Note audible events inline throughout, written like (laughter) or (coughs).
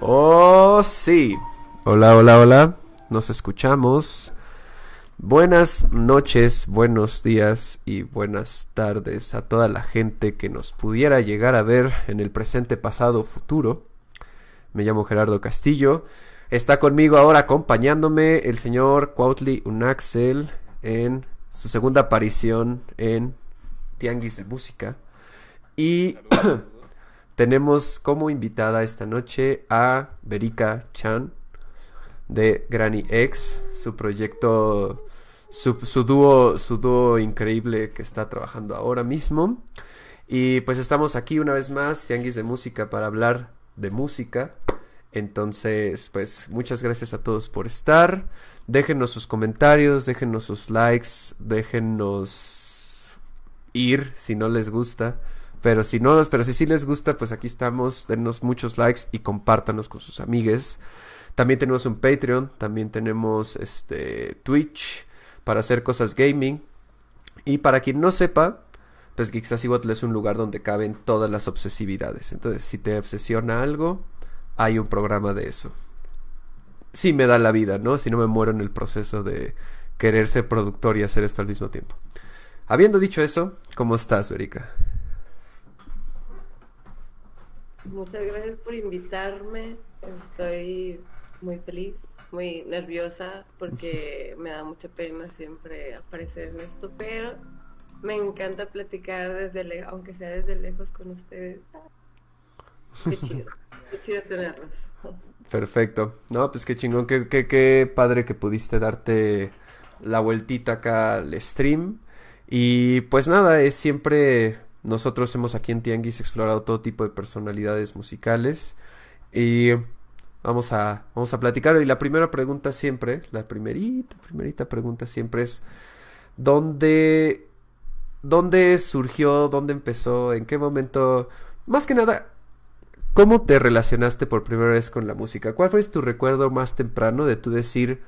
Oh, sí. Hola, hola, hola. Nos escuchamos. Buenas noches, buenos días y buenas tardes a toda la gente que nos pudiera llegar a ver en el presente, pasado, futuro. Me llamo Gerardo Castillo. Está conmigo ahora acompañándome el señor Cuautli Unaxel en su segunda aparición en Tianguis de Música. Y tenemos como invitada esta noche a Berika Chan de Granny X, su proyecto, su, su dúo, su dúo increíble que está trabajando ahora mismo. Y pues estamos aquí una vez más, Tianguis de Música, para hablar de música. Entonces, pues muchas gracias a todos por estar. Déjenos sus comentarios, déjenos sus likes, déjenos ir si no les gusta. Pero si no, pero si sí les gusta, pues aquí estamos. Denos muchos likes y compártanos con sus amigues. También tenemos un Patreon, también tenemos este Twitch para hacer cosas gaming. Y para quien no sepa, pues Geekstasibotl es un lugar donde caben todas las obsesividades. Entonces, si te obsesiona algo, hay un programa de eso. Sí me da la vida, ¿no? Si no me muero en el proceso de querer ser productor y hacer esto al mismo tiempo. Habiendo dicho eso, ¿cómo estás, Verica? Muchas gracias por invitarme. Estoy muy feliz, muy nerviosa porque (laughs) me da mucha pena siempre aparecer en esto, pero me encanta platicar desde lejos, aunque sea desde lejos con ustedes. Qué chido, qué chido tenerlos. Perfecto. No, pues qué chingón, qué, qué, qué padre que pudiste darte la vueltita acá al stream. Y pues nada, es siempre nosotros hemos aquí en Tianguis explorado todo tipo de personalidades musicales y vamos a, vamos a platicar. Y la primera pregunta siempre, la primerita, primerita pregunta siempre es, ¿dónde, dónde surgió, dónde empezó, en qué momento? Más que nada, ¿cómo te relacionaste por primera vez con la música? ¿Cuál fue tu recuerdo más temprano de tú decir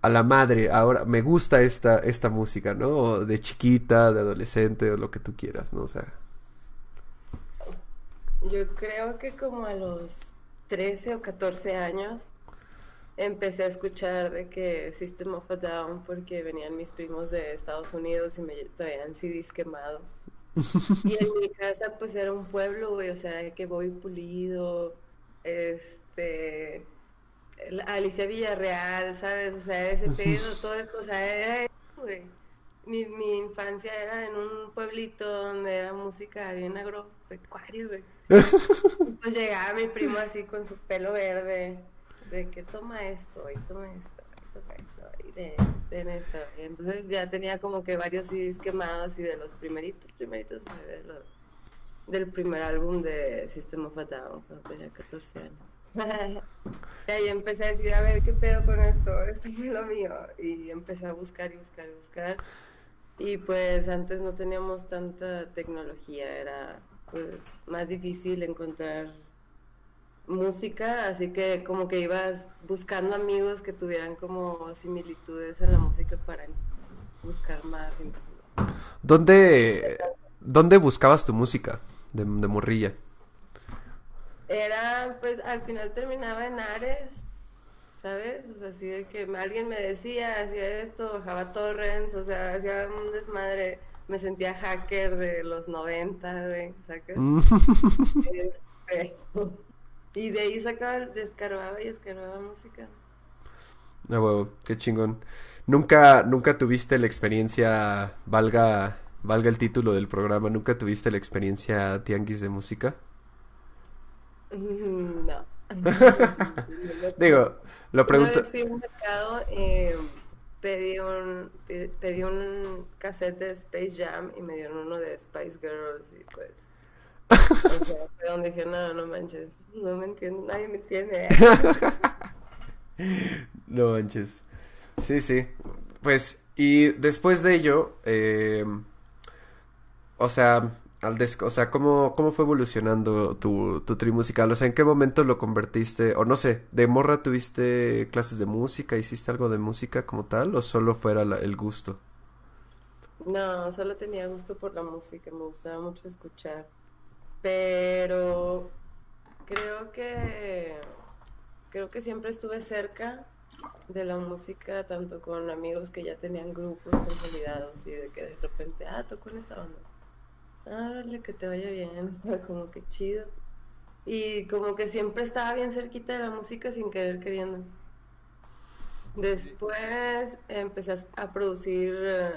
a la madre, ahora me gusta esta, esta música, ¿no? O de chiquita, de adolescente, o lo que tú quieras, ¿no? O sea. Yo creo que como a los 13 o 14 años empecé a escuchar de que System of a Down porque venían mis primos de Estados Unidos y me traían CDs quemados. y en mi casa pues era un pueblo, güey, o sea, que voy pulido, este Alicia Villarreal, ¿sabes? O sea, ese pedo, todo eso, o sea, era eso, güey. Mi, mi infancia era en un pueblito donde era música bien agropecuaria, güey. pues llegaba mi primo así con su pelo verde, de que toma esto, y toma esto, y toma esto, y de, de esto. Y entonces ya tenía como que varios CDs quemados y de los primeritos, primeritos, de los, del primer álbum de System of a Down, cuando tenía 14 años. (laughs) y ahí empecé a decir, a ver, ¿qué pedo con esto? Esto es lo mío. Y empecé a buscar y buscar y buscar. Y pues antes no teníamos tanta tecnología, era pues más difícil encontrar música, así que como que ibas buscando amigos que tuvieran como similitudes en la música para buscar más. ¿Dónde, ¿dónde buscabas tu música de, de morrilla? Era, pues al final terminaba en Ares, ¿sabes? así de que alguien me decía, hacía esto, bajaba torrents, o sea, hacía un desmadre, me sentía hacker de los 90, güey, ¿sabes? (laughs) Este, y de ahí sacaba, descargaba y descargaba música. Ah, huevo, qué chingón. ¿Nunca, nunca tuviste la experiencia, valga, valga el título del programa, nunca tuviste la experiencia tianguis de música? No. (laughs) (laughs) Digo, lo pregunto. Una vez fui a un mercado, eh, pedí, un, pedí un cassette de Space Jam y me dieron uno de Spice Girls y pues. O sea, (laughs) fue donde dije, no, no manches, no me entiende, nadie me entiende. no manches. Sí, sí. Pues, y después de ello, eh, o sea, al o sea, ¿cómo, cómo fue evolucionando tu, tu tri musical? O sea, ¿en qué momento lo convertiste? O no sé, ¿de morra tuviste clases de música? ¿Hiciste algo de música como tal? ¿O solo fuera el gusto? No, solo tenía gusto por la música, me gustaba mucho escuchar. pero creo que creo que siempre estuve cerca de la música, tanto con amigos que ya tenían grupos consolidados y de que de repente, ah, toco en esta banda. Ah, que te vaya bien, (laughs) o sea, como que chido. Y como que siempre estaba bien cerquita de la música sin querer queriendo. Después empecé a producir eh,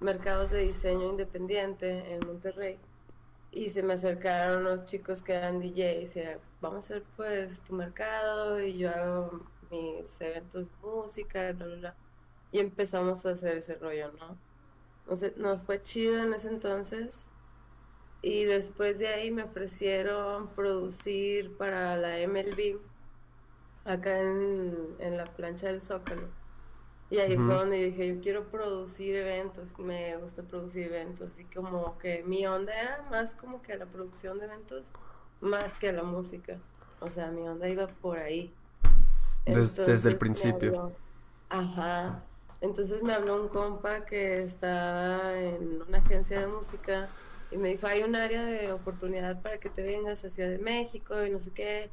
mercados de diseño independiente en Monterrey y se me acercaron unos chicos que eran DJs y era, vamos a hacer pues tu mercado y yo hago mis eventos de música, bla, bla, bla. Y empezamos a hacer ese rollo, ¿no? Nos, nos fue chido en ese entonces. Y después de ahí me ofrecieron producir para la MLB acá en, en la plancha del Zócalo. Y ahí fue donde dije, yo quiero producir eventos, me gusta producir eventos. Y como que mi onda era más como que la producción de eventos, más que la música. O sea, mi onda iba por ahí desde el principio. ajá. Entonces me habló un compa que está en una agencia de música y me dijo, hay un área de oportunidad para que te vengas a Ciudad de México y no sé qué.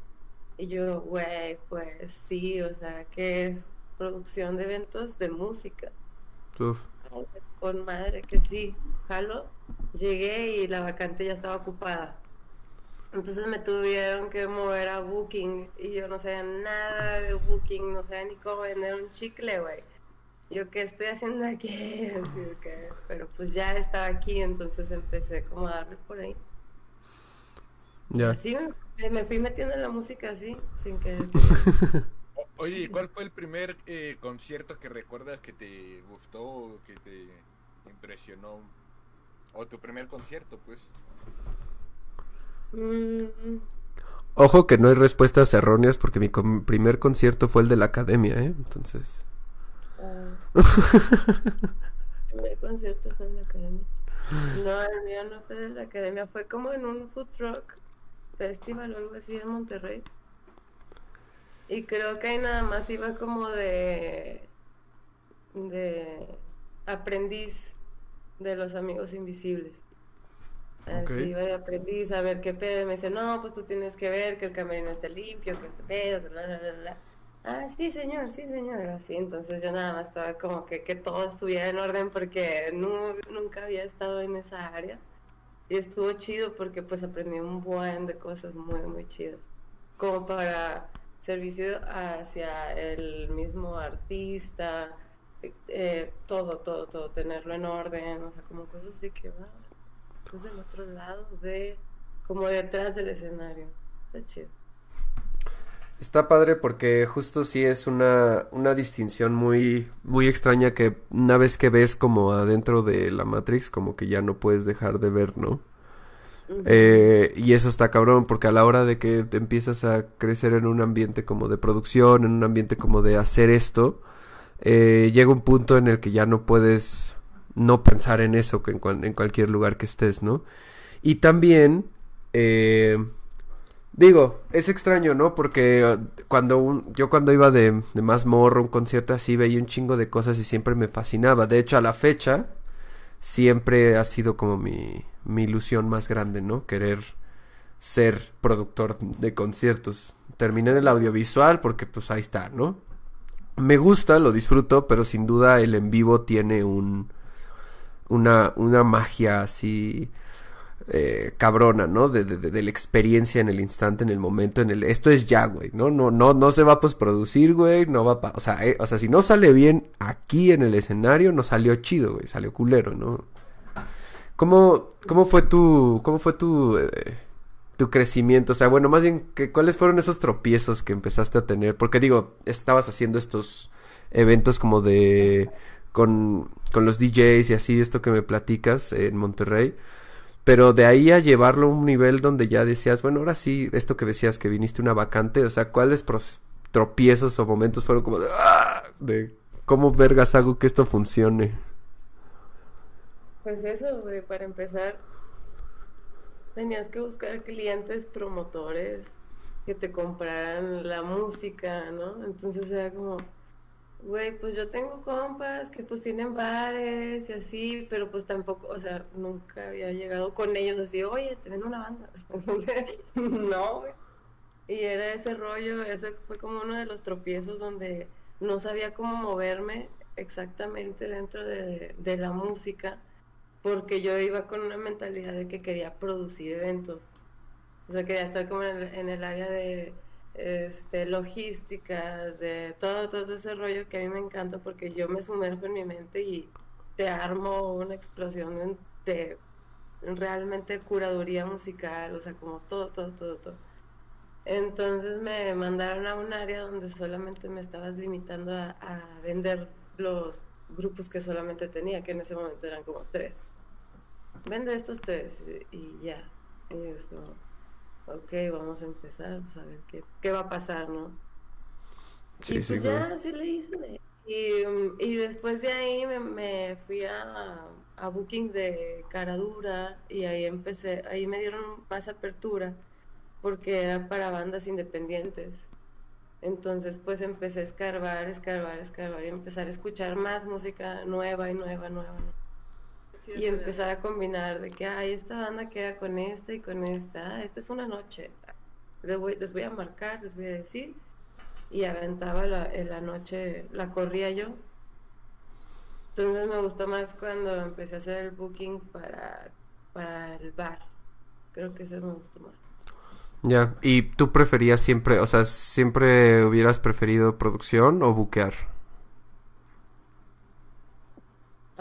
Y yo, güey, pues sí, o sea, que es producción de eventos de música. Con madre que sí, jalo. Llegué y la vacante ya estaba ocupada. Entonces me tuvieron que mover a Booking y yo no sabía nada de Booking, no sabía ni cómo vender un chicle, güey. Yo, ¿qué estoy haciendo aquí? (laughs) Pero pues ya estaba aquí, entonces empecé como a darle por ahí. Ya. Sí, me, fui metiendo en la música así, sin que... (laughs) Oye, ¿y cuál fue el primer eh, concierto que recuerdas que te gustó, que te impresionó? O tu primer concierto, pues. Mm. Ojo que no hay respuestas erróneas porque mi primer concierto fue el de la academia, ¿eh? Entonces... (laughs) El primer concierto fue en la academia. No, el mío no fue de la academia, fue como en un food truck festival o algo así en Monterrey. Y creo que ahí nada más iba como de de aprendiz de los amigos invisibles. Así iba de aprendiz a ver qué pedo. Y me dice, no, pues tú tienes que ver que el camerino esté limpio, que esté pedo, bla, bla, bla. Ah, sí, señor, sí, señor. Así, entonces yo nada más estaba como que, que todo estuviera en orden porque no, nunca había estado en esa área. Y estuvo chido porque pues aprendí un buen de cosas muy, muy chidas. Como para servicio hacia el mismo artista, eh, todo, todo, todo, tenerlo en orden, o sea, como cosas así que va es del otro lado de, como detrás del escenario. Está chido. Está padre porque justo sí es una, una distinción muy, muy extraña que una vez que ves como adentro de la Matrix, como que ya no puedes dejar de ver, ¿no? Eh, y eso está cabrón, porque a la hora de que empiezas a crecer en un ambiente como de producción, en un ambiente como de hacer esto, eh, llega un punto en el que ya no puedes no pensar en eso en, en cualquier lugar que estés, ¿no? Y también, eh, digo, es extraño, ¿no? Porque cuando yo cuando iba de, de más morro, un concierto así, veía un chingo de cosas y siempre me fascinaba. De hecho, a la fecha, siempre ha sido como mi, mi ilusión más grande, ¿no? Querer ser productor de conciertos. Terminé en el audiovisual porque pues ahí está, ¿no? Me gusta, lo disfruto, pero sin duda el en vivo tiene un una, una magia así eh, cabrona, ¿no? De, de, la experiencia en el instante, en el momento, en el... Esto es ya, güey, ¿no? No, no, no se va a producir, güey, no va a... O sea, eh, o sea, si no sale bien aquí en el escenario, no salió chido, güey, salió culero, ¿no? ¿Cómo, cómo fue tu... cómo fue tu... Eh, tu crecimiento? O sea, bueno, más bien, ¿cuáles fueron esos tropiezos que empezaste a tener? Porque digo, estabas haciendo estos eventos como de con, con los DJs y así, esto que me platicas en Monterrey. Pero de ahí a llevarlo a un nivel donde ya decías, bueno, ahora sí, esto que decías que viniste una vacante, o sea, ¿cuáles tropiezos o momentos fueron como de, ¡ah! de cómo vergas hago que esto funcione? Pues eso, güey, para empezar, tenías que buscar clientes promotores que te compraran la música, ¿no? Entonces era como, Güey, pues yo tengo compas que pues tienen bares y así, pero pues tampoco, o sea, nunca había llegado con ellos así, oye, teniendo una banda. (laughs) no, güey. Y era ese rollo, ese fue como uno de los tropiezos donde no sabía cómo moverme exactamente dentro de, de la música, porque yo iba con una mentalidad de que quería producir eventos. O sea, quería estar como en el, en el área de este, logísticas, de todo, todo ese rollo que a mí me encanta porque yo me sumerjo en mi mente y te armo una explosión de realmente curaduría musical, o sea, como todo, todo, todo, todo. Entonces me mandaron a un área donde solamente me estabas limitando a, vender los grupos que solamente tenía, que en ese momento eran como tres. Vende estos tres y, ya. Y ok, vamos a empezar, pues a ver qué, qué va a pasar, ¿no? Sí, y pues ya, así le hice. Y, y, después de ahí me, me fui a, a, Booking de Caradura y ahí empecé, ahí me dieron más apertura porque era para bandas independientes. Entonces pues empecé a escarbar, escarbar, escarbar y empezar a escuchar más música nueva y nueva, nueva. nueva y empezar a combinar de que, ay, esta banda queda con esta y con esta, ah, esta es una noche, les voy, les voy a marcar, les voy a decir, y aventaba la, en la noche, la corría yo. Entonces me gustó más cuando empecé a hacer el booking para, para el bar, creo que eso me gustó más. Ya, ¿y tú preferías siempre, o sea, siempre hubieras preferido producción o buquear?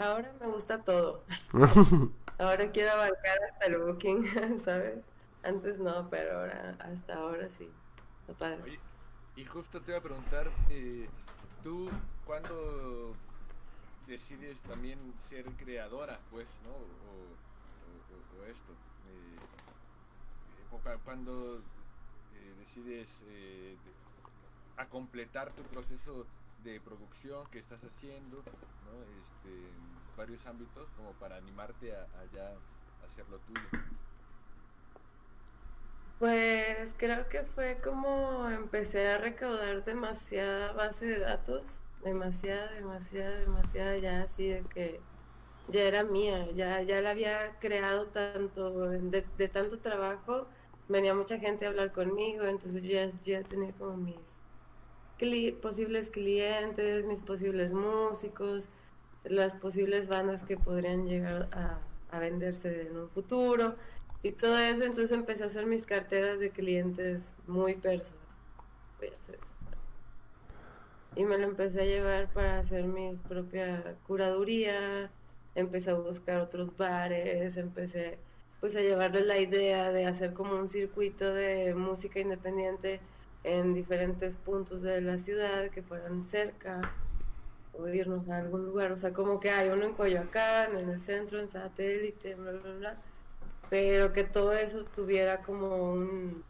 Ahora me gusta todo. (laughs) ahora quiero abarcar hasta el booking, (laughs) ¿sabes? Antes no, pero ahora, hasta ahora sí. Está padre. y justo te iba a preguntar, eh, ¿tú cuándo decides también ser creadora, pues, ¿no? O, esto. Eh, cuando eh, decides eh, a completar tu proceso de producción que estás haciendo, ¿no? Este, varios ámbitos, como para animarte a, ya hacer lo tuyo. Pues creo que fue como empecé a recaudar demasiada base de datos, demasiada, demasiada, demasiada, ya así de que ya era mía, ya, ya la había creado tanto, de, de tanto trabajo, venía mucha gente a hablar conmigo, entonces yo ya, ya tenía como mis posibles clientes, mis posibles músicos, las posibles bandas que podrían llegar a, a venderse en un futuro y todo eso. Entonces empecé a hacer mis carteras de clientes muy personales. Voy a hacer esto. Y me lo empecé a llevar para hacer mi propia curaduría. Empecé a buscar otros bares, empecé pues a llevarles la idea de hacer como un circuito de música independiente en diferentes puntos de la ciudad que fueran cerca o irnos a algún lugar. O sea, como que hay uno en Coyoacán, en el centro, en satélite, bla, bla, bla. Pero que todo eso tuviera como un.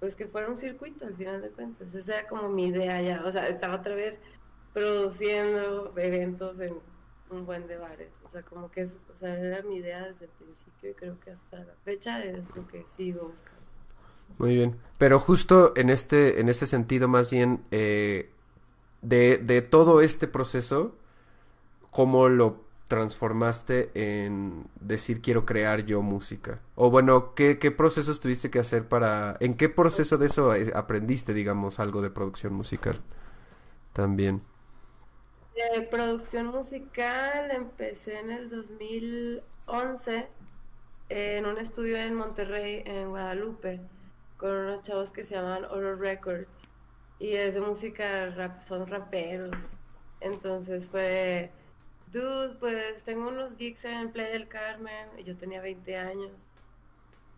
Pues que fuera un circuito al final de cuentas. Esa era como mi idea ya. O sea, estaba otra vez produciendo eventos en un buen de bares. O sea, como que es, o sea, era mi idea desde el principio y creo que hasta la fecha es lo que sigo buscando. Muy bien. Pero justo en este, en ese sentido, más bien, eh, de, de todo este proceso, ¿cómo lo transformaste en decir quiero crear yo música? O bueno, ¿qué, qué procesos tuviste que hacer para... ¿En qué proceso de eso eh, aprendiste, digamos, algo de producción musical? También. De producción musical empecé en el 2011 en un estudio en Monterrey, en Guadalupe con unos chavos que se llaman Oro Records y es de música rap, son raperos. Entonces fue, dude, pues tengo unos gigs en Play del Carmen y yo tenía 20 años.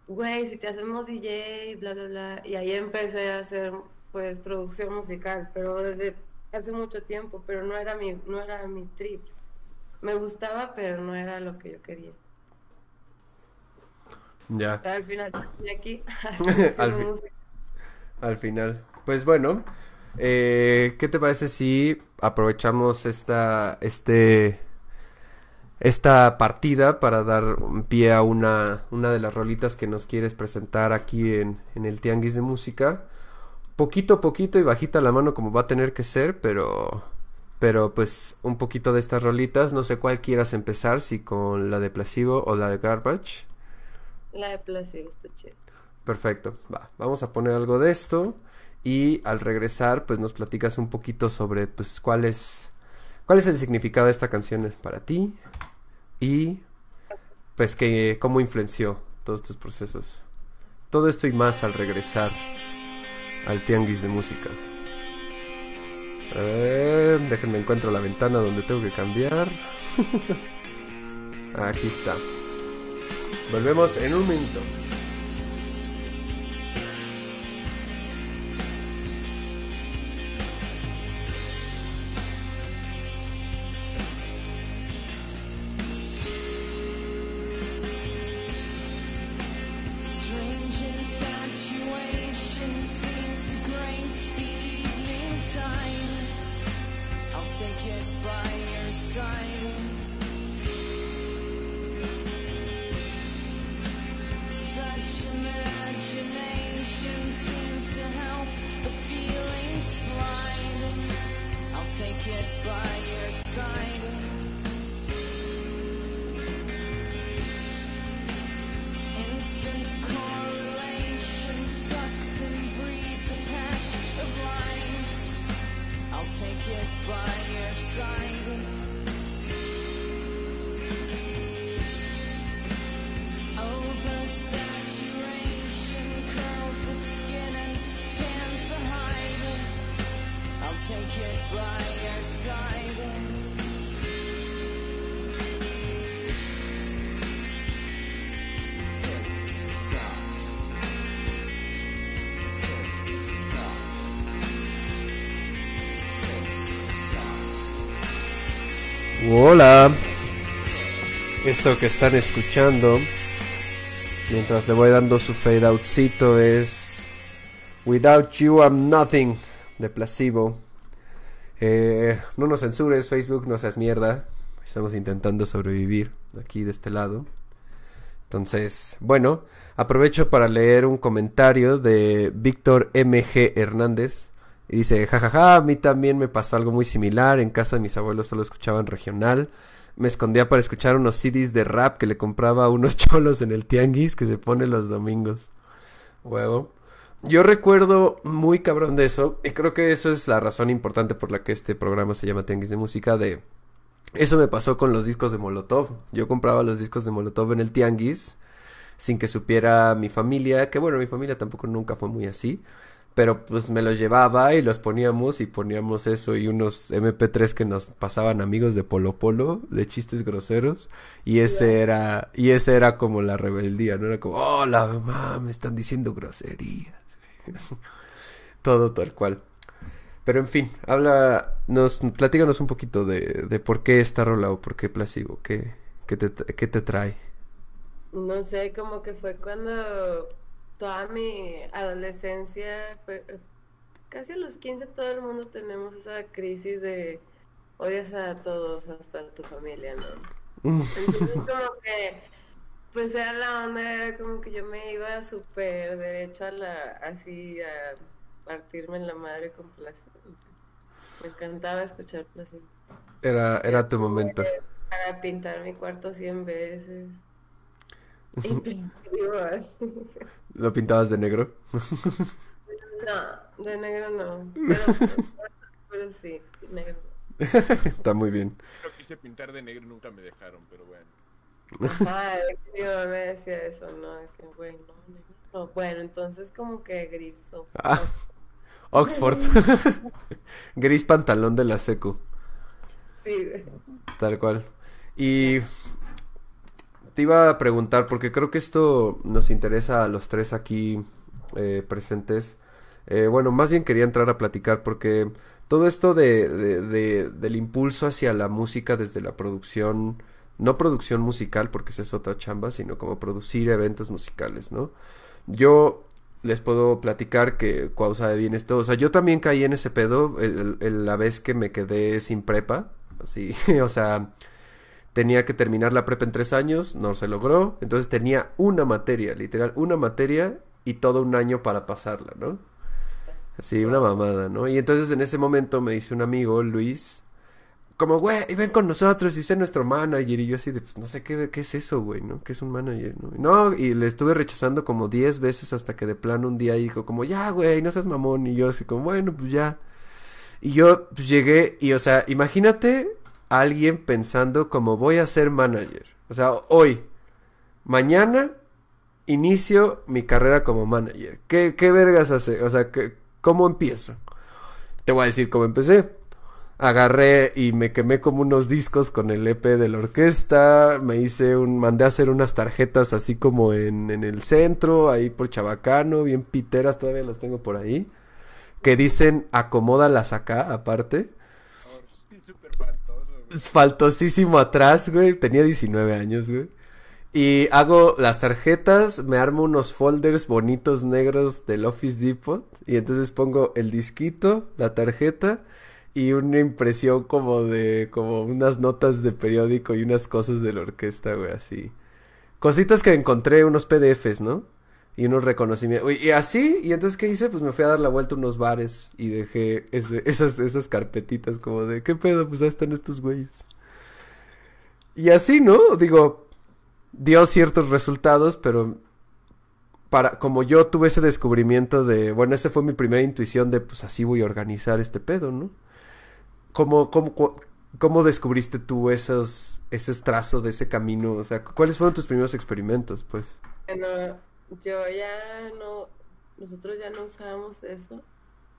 Güey, si te hacemos DJ, bla, bla, bla. Y ahí empecé a hacer pues producción musical, pero desde hace mucho tiempo, pero no era mi, no era mi trip. Me gustaba, pero no era lo que yo quería. Ya. al final aquí. (laughs) (laughs) al, final. Pues bueno, eh, ¿qué te parece si aprovechamos esta, este, esta partida para dar pie a una, una de las rolitas que nos quieres presentar aquí en, en el Tianguis de Música? Poquito a poquito y bajita la mano como va a tener que ser, pero Pero pues un poquito de estas rolitas, no sé cuál quieras empezar, si con la de Placebo o la de Garbage. La de Placebo está chida. Perfecto, va, vamos a poner algo de esto y al regresar pues nos platicas un poquito sobre pues cuál es, cuál es el significado de esta canción para ti y pues que cómo influenció todos tus procesos. Todo esto y más al regresar al tianguis de música. Eh, déjenme encuentro la ventana donde tengo que cambiar. (laughs) Aquí está. Volvemos en un minuto. Hola. Esto que están escuchando, mientras le voy dando su fade outcito, es Without You I'm Nothing de Placebo. Eh, no nos censures, Facebook, no seas mierda. Estamos intentando sobrevivir aquí de este lado. Entonces, bueno, aprovecho para leer un comentario de Víctor MG Hernández. Y dice, jajaja, a mí también me pasó algo muy similar. En casa de mis abuelos solo escuchaban regional. Me escondía para escuchar unos CDs de rap que le compraba a unos (laughs) cholos en el tianguis que se pone los domingos. Huevo. Yo recuerdo muy cabrón de eso. Y creo que eso es la razón importante por la que este programa se llama Tianguis de Música. De eso me pasó con los discos de Molotov. Yo compraba los discos de Molotov en el tianguis sin que supiera mi familia, que bueno, mi familia tampoco nunca fue muy así, pero pues me los llevaba y los poníamos y poníamos eso y unos MP3 que nos pasaban amigos de Polo Polo, de chistes groseros, y ese era, y ese era como la rebeldía, no era como, oh, la mamá, me están diciendo groserías, (laughs) todo tal cual. Pero en fin, habla, nos, platícanos un poquito de, de por qué esta rola o por qué Placebo, qué, qué te, qué te trae. No sé, como que fue cuando toda mi adolescencia, fue, casi a los 15 todo el mundo tenemos esa crisis de odias a todos, hasta a tu familia, ¿no? Entonces (laughs) como que, pues era la onda, era como que yo me iba súper derecho a la, así, a partirme en la madre con placer. Me encantaba escuchar placer. Era, era tu momento. Para pintar mi cuarto 100 veces. Y digo así. ¿Lo pintabas de negro? No, de negro no. Pero, (laughs) pero sí, negro. Está muy bien. Lo quise pintar de negro y nunca me dejaron, pero bueno. Ah, que mi mamá me decía eso, ¿no? Que, güey, no. Bueno, entonces como que gris Ah, Oxford. (laughs) (laughs) Gris pantalón de la secu. Sí. Tal cual. Y te iba a preguntar, porque creo que esto nos interesa a los tres aquí eh, presentes. Eh, bueno, más bien quería entrar a platicar porque todo esto de, de- de- del impulso hacia la música desde la producción, no producción musical, porque esa es otra chamba, sino como producir eventos musicales, ¿no? Yo les puedo platicar que cuando sabe bien esto, o sea, yo también caí en ese pedo la vez que me quedé sin prepa, así, (laughs) o sea, tenía que terminar la prepa en tres años, no se logró, entonces tenía una materia, literal, una materia y todo un año para pasarla, ¿no? Así, una mamada, ¿no? Y entonces en ese momento me dice un amigo, Luis, como, güey, ven con nosotros y sé nuestro manager. Y yo así de, pues no sé qué, qué es eso, güey, ¿no? ¿Qué es un manager? No, no y le estuve rechazando como 10 veces hasta que de plano un día dijo como, ya, güey, no seas mamón. Y yo así como, bueno, pues ya. Y yo pues, llegué y, o sea, imagínate alguien pensando como voy a ser manager. O sea, hoy, mañana, inicio mi carrera como manager. ¿Qué, qué vergas hace? O sea, ¿qué- ¿cómo empiezo? Te voy a decir cómo empecé. Agarré y me quemé como unos discos con el EP de la orquesta. Me hice un, mandé a hacer unas tarjetas así como en, en el centro, ahí por Chabacano, bien piteras, todavía las tengo por ahí. Que dicen acomódalas acá, aparte. Sí, súper faltoso, güey. Es faltosísimo atrás, güey. Tenía 19 años, güey. Y hago las tarjetas, me armo unos folders bonitos negros del Office Depot. Y entonces pongo el disquito, la tarjeta y una impresión como de, como unas notas de periódico y unas cosas de la orquesta, güey, así. Cositas que encontré, unos PDFs, ¿no? Y unos reconocimientos. Y así, y entonces, ¿qué hice? Pues me fui a dar la vuelta a unos bares y dejé (laughs) esas, esas carpetitas como de, ¿qué pedo? Pues ahí están estos güeyes. Y así, ¿no? Digo, dio ciertos resultados, pero para, como yo tuve ese descubrimiento de, bueno, esa fue mi primera intuición de, pues así voy a organizar este pedo, ¿no? ¿Cómo, cómo, cómo descubriste tú esos, ese trazo de ese camino? O sea, ¿cuáles fueron tus primeros experimentos, pues? Bueno, yo ya no, nosotros ya no usábamos eso.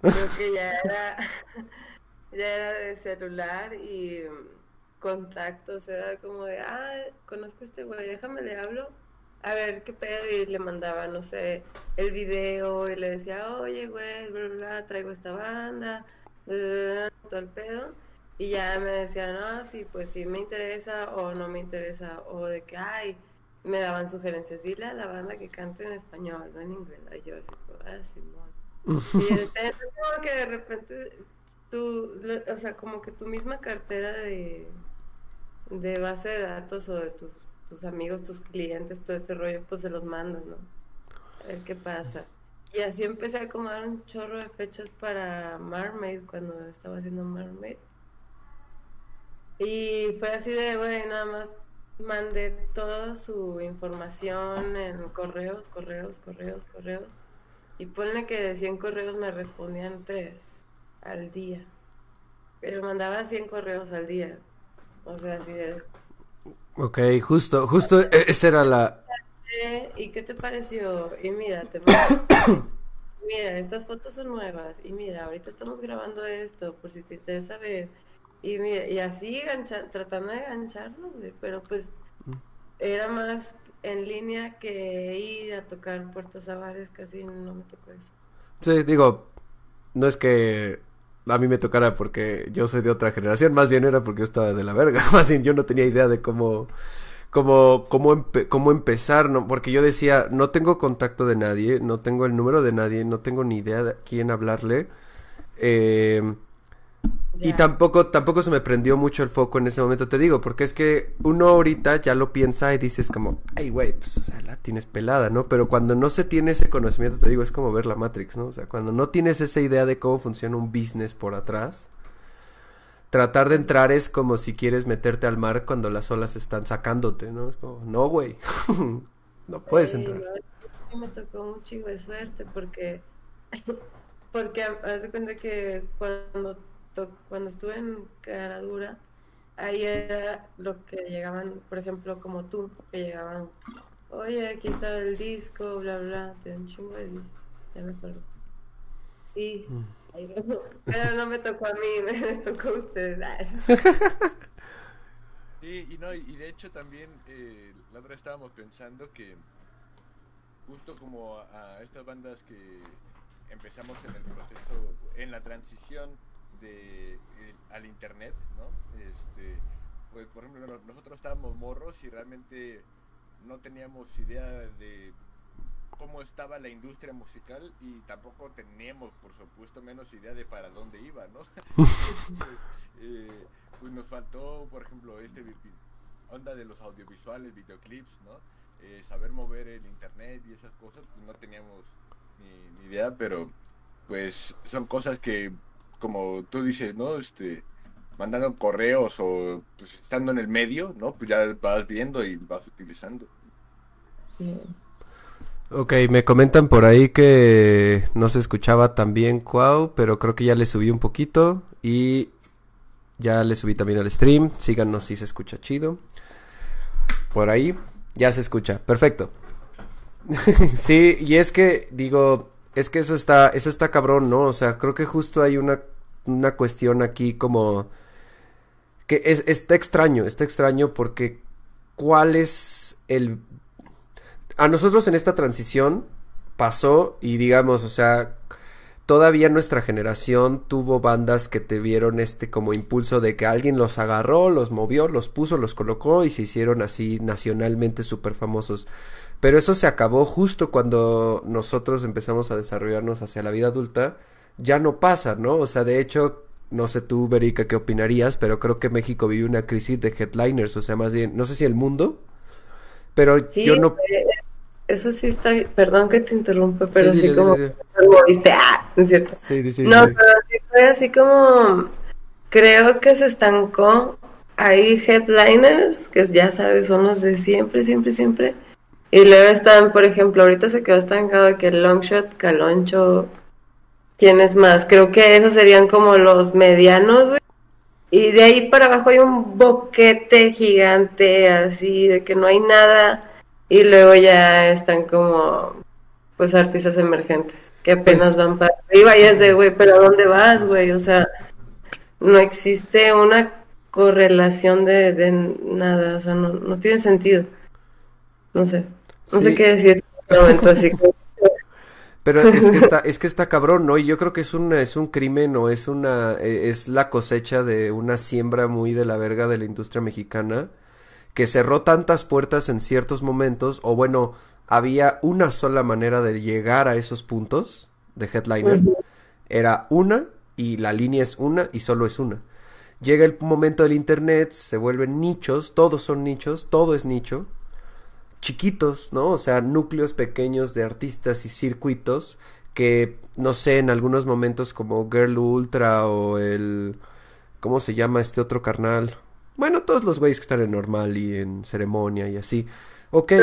Creo que ya era, (laughs) ya era de celular y mm, contactos, era como de, ah, conozco a este güey, déjame le hablo, a ver qué pedo, y le mandaba, no sé, el video, y le decía, oye, güey, bla, bla, bla, traigo esta banda, bla, todo el pedo. Y ya me decían, no, sí, pues sí me interesa o no me interesa, o de que, ay, me daban sugerencias, dile a la banda que cante en español, no en inglés. Y yo así, como, ah, Simón. Y como (laughs) que de repente, tú, o sea, como que tu misma cartera de, de base de datos o de tus, tus amigos, tus clientes, todo ese rollo, pues se los mandas, ¿no? A ver qué pasa. Y así empecé a acomodar un chorro de fechas para Mermaid cuando estaba haciendo Mermaid. Y fue así de, güey, nada más mandé toda su información en correos, correos, correos, correos. Y ponle que de 100 correos me respondían 3 al día. Pero mandaba 100 correos al día. O sea, así de... Ok, justo, justo, e- esa era la... "Eh, ¿Y qué te pareció? Y mira, te (coughs) Mira, estas fotos son nuevas. Y mira, ahorita estamos grabando esto, por si te interesa ver. Y y así gancha- tratando de gancharlo, güey, pero pues era más en línea que ir a tocar puertas a bares, casi no me tocó eso. Sí, digo, no es que a mí me tocara porque yo soy de otra generación, más bien era porque yo estaba de la verga, (laughs) más bien yo no tenía idea de cómo, cómo, cómo, empe- cómo empezar, ¿no? Porque yo decía, no tengo contacto de nadie, no tengo el número de nadie, no tengo ni idea de a quién hablarle, eh, y tampoco, tampoco se me prendió mucho el foco en ese momento, te digo, porque es que uno ahorita ya lo piensa y dices como, ay, güey, pues, o sea, la tienes pelada, ¿no? Pero cuando no se tiene ese conocimiento, te digo, es como ver la Matrix, ¿no? O sea, cuando no tienes esa idea de cómo funciona un business por atrás, tratar de entrar es como si quieres meterte al mar cuando las olas están sacándote, ¿no? Es como, no, güey, (laughs) no puedes Sí, entrar. no, me tocó un chingo de suerte porque, (laughs) porque haz de cuenta que cuando, cuando estuve en Caradura, ahí era lo que llegaban, por ejemplo, como tú, que llegaban, oye, aquí está el disco, bla, bla, tiene un chingo de discos, ya me acuerdo. Sí, ahí va. pero no me tocó a mí, (laughs) me tocó a ustedes. (laughs) Sí, y no, y de hecho también eh, la otra estábamos pensando que justo como a, a estas bandas que empezamos en el proceso, en la transición de eh, al internet, ¿no? Este, pues por ejemplo no- nosotros estábamos morros y realmente no teníamos idea de cómo estaba la industria musical y tampoco teníamos, por supuesto, menos idea de para dónde iba, ¿no? (laughs) Eh, pues nos faltó, por ejemplo, este onda de los audiovisuales, videoclips, ¿no? Eh, saber mover el internet y esas cosas, pues no teníamos ni, ni idea, pero pues son cosas que, como tú dices, ¿no? Este, mandando correos o pues, estando en el medio, ¿no? Pues ya vas viendo y vas utilizando. Sí. Ok, me comentan por ahí que no se escuchaba tan bien Cuau, pero creo que ya le subí un poquito y ya le subí también al stream. Síganos si se escucha chido. Por ahí ya se escucha. Perfecto. (laughs) sí, y es que digo, es que eso está eso está cabrón, ¿no? O sea, creo que justo hay una una cuestión aquí como que es está extraño, está extraño porque ¿cuál es el a nosotros en esta transición pasó y digamos, o sea, todavía nuestra generación tuvo bandas que te vieron este como impulso de que alguien los agarró, los movió, los puso, los colocó y se hicieron así nacionalmente súper famosos. Pero eso se acabó justo cuando nosotros empezamos a desarrollarnos hacia la vida adulta. Ya no pasa, ¿no? O sea, de hecho, no sé tú, Berica, qué opinarías, pero creo que México vive una crisis de headliners, o sea, más bien, no sé si el mundo, pero Sí, yo no... eh, eso sí está, perdón que te interrumpa, pero Sí, sí, dile, como dile, ah, ¿no es cierto? Sí, sí, sí, No, pero sí fue así como, creo que se estancó. Hay headliners, que ya sabes, son los de siempre, siempre, siempre. Y luego están, por ejemplo, ahorita se quedó estancado que Longshot, Caloncho, ¿quién es más? Creo que esos serían como los medianos, güey. Y de ahí para abajo hay un boquete gigante, así, de que no hay nada. Y luego ya están como, pues, artistas emergentes, que apenas Pues- van para arriba y es de, güey, pero ¿a dónde vas, güey? O sea, no existe una correlación de, de nada, o sea, no, no tiene sentido. No sé, no sé qué decir en este momento, así que... (laughs) Pero es que está, es que está cabrón, ¿no? Y yo creo que es un, es un crimen o es una, eh, es la cosecha de una siembra muy de la verga de la industria mexicana que cerró tantas puertas en ciertos momentos, o bueno, había una sola manera de llegar a esos puntos de headliner. Era una y la línea es una y solo es una. Llega el momento del internet, se vuelven nichos, todos son nichos, todo es nicho chiquitos, ¿no? O sea, núcleos pequeños de artistas y circuitos que, no sé, en algunos momentos como Girl Ultra o el... ¿Cómo se llama este otro carnal? Bueno, todos los güeyes que están en normal y en ceremonia y así. Ok,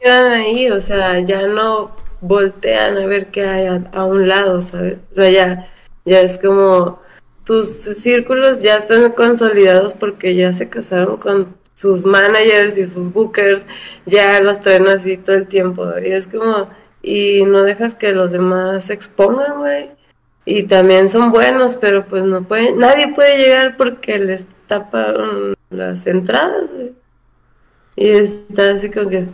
quedan ahí, o sea, ya no voltean a ver qué hay a, a un lado, ¿sabes? O sea, ya, ya es como tus círculos ya están consolidados porque ya se casaron con sus managers y sus bookers, ya los traen así todo el tiempo, y es como, y no dejas que los demás se expongan, güey. Y también son buenos, pero pues no pueden, nadie puede llegar porque les tapan las entradas, güey. Y está así como que.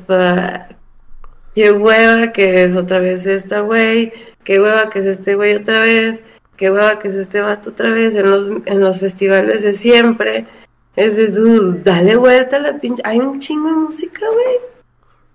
Qué hueva que es otra vez esta güey, qué hueva que es este güey otra vez, qué hueva que es este vato otra vez en los, en los festivales de siempre. Es de, dude, dale vuelta a la pinche. Hay un chingo de música, güey.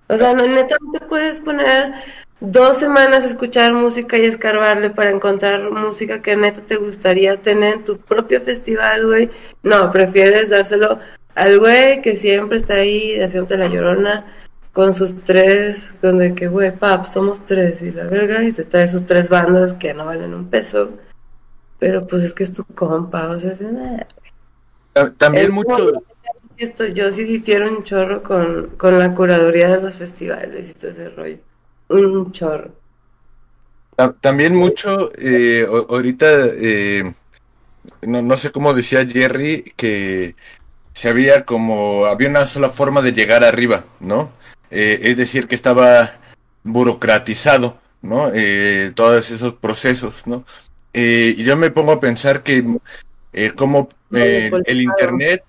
O sea, no, neta, no te puedes poner dos semanas a escuchar música y escarbarle para encontrar música que neta te gustaría tener en tu propio festival, güey. No, prefieres dárselo al güey que siempre está ahí haciéndote la llorona con sus tres, con de que, güey, pap, somos tres y la verga, y se trae sus tres bandas que no valen un peso. Pero pues es que es tu compa, o sea, es, También mucho, esto, yo sí difiero un chorro con, con la curaduría de los festivales y todo ese rollo. Un chorro. ta- también mucho, eh, ahorita, eh, no, no sé cómo decía Jerry, que se había como, había una sola forma de llegar arriba, ¿no? Eh, es decir, que estaba burocratizado, ¿no? Eh, todos esos procesos, ¿no? Y yo me pongo a pensar que eh, como eh, el Internet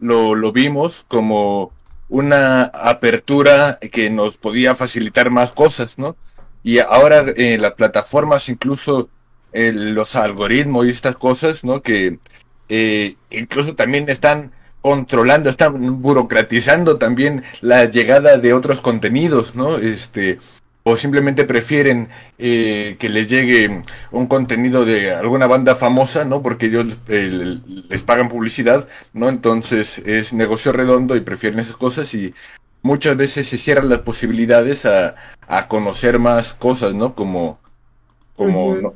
lo, lo vimos como una apertura que nos podía facilitar más cosas, ¿no? Y ahora eh, las plataformas, incluso eh, los algoritmos y estas cosas, ¿no? Que eh, incluso también están controlando, están burocratizando también la llegada de otros contenidos, ¿no? Este, o simplemente prefieren eh, que les llegue un contenido de alguna banda famosa, ¿no? Porque ellos eh, les pagan publicidad, ¿no? Entonces es negocio redondo y prefieren esas cosas y muchas veces se cierran las posibilidades a, a conocer más cosas, ¿no? Como, como, no-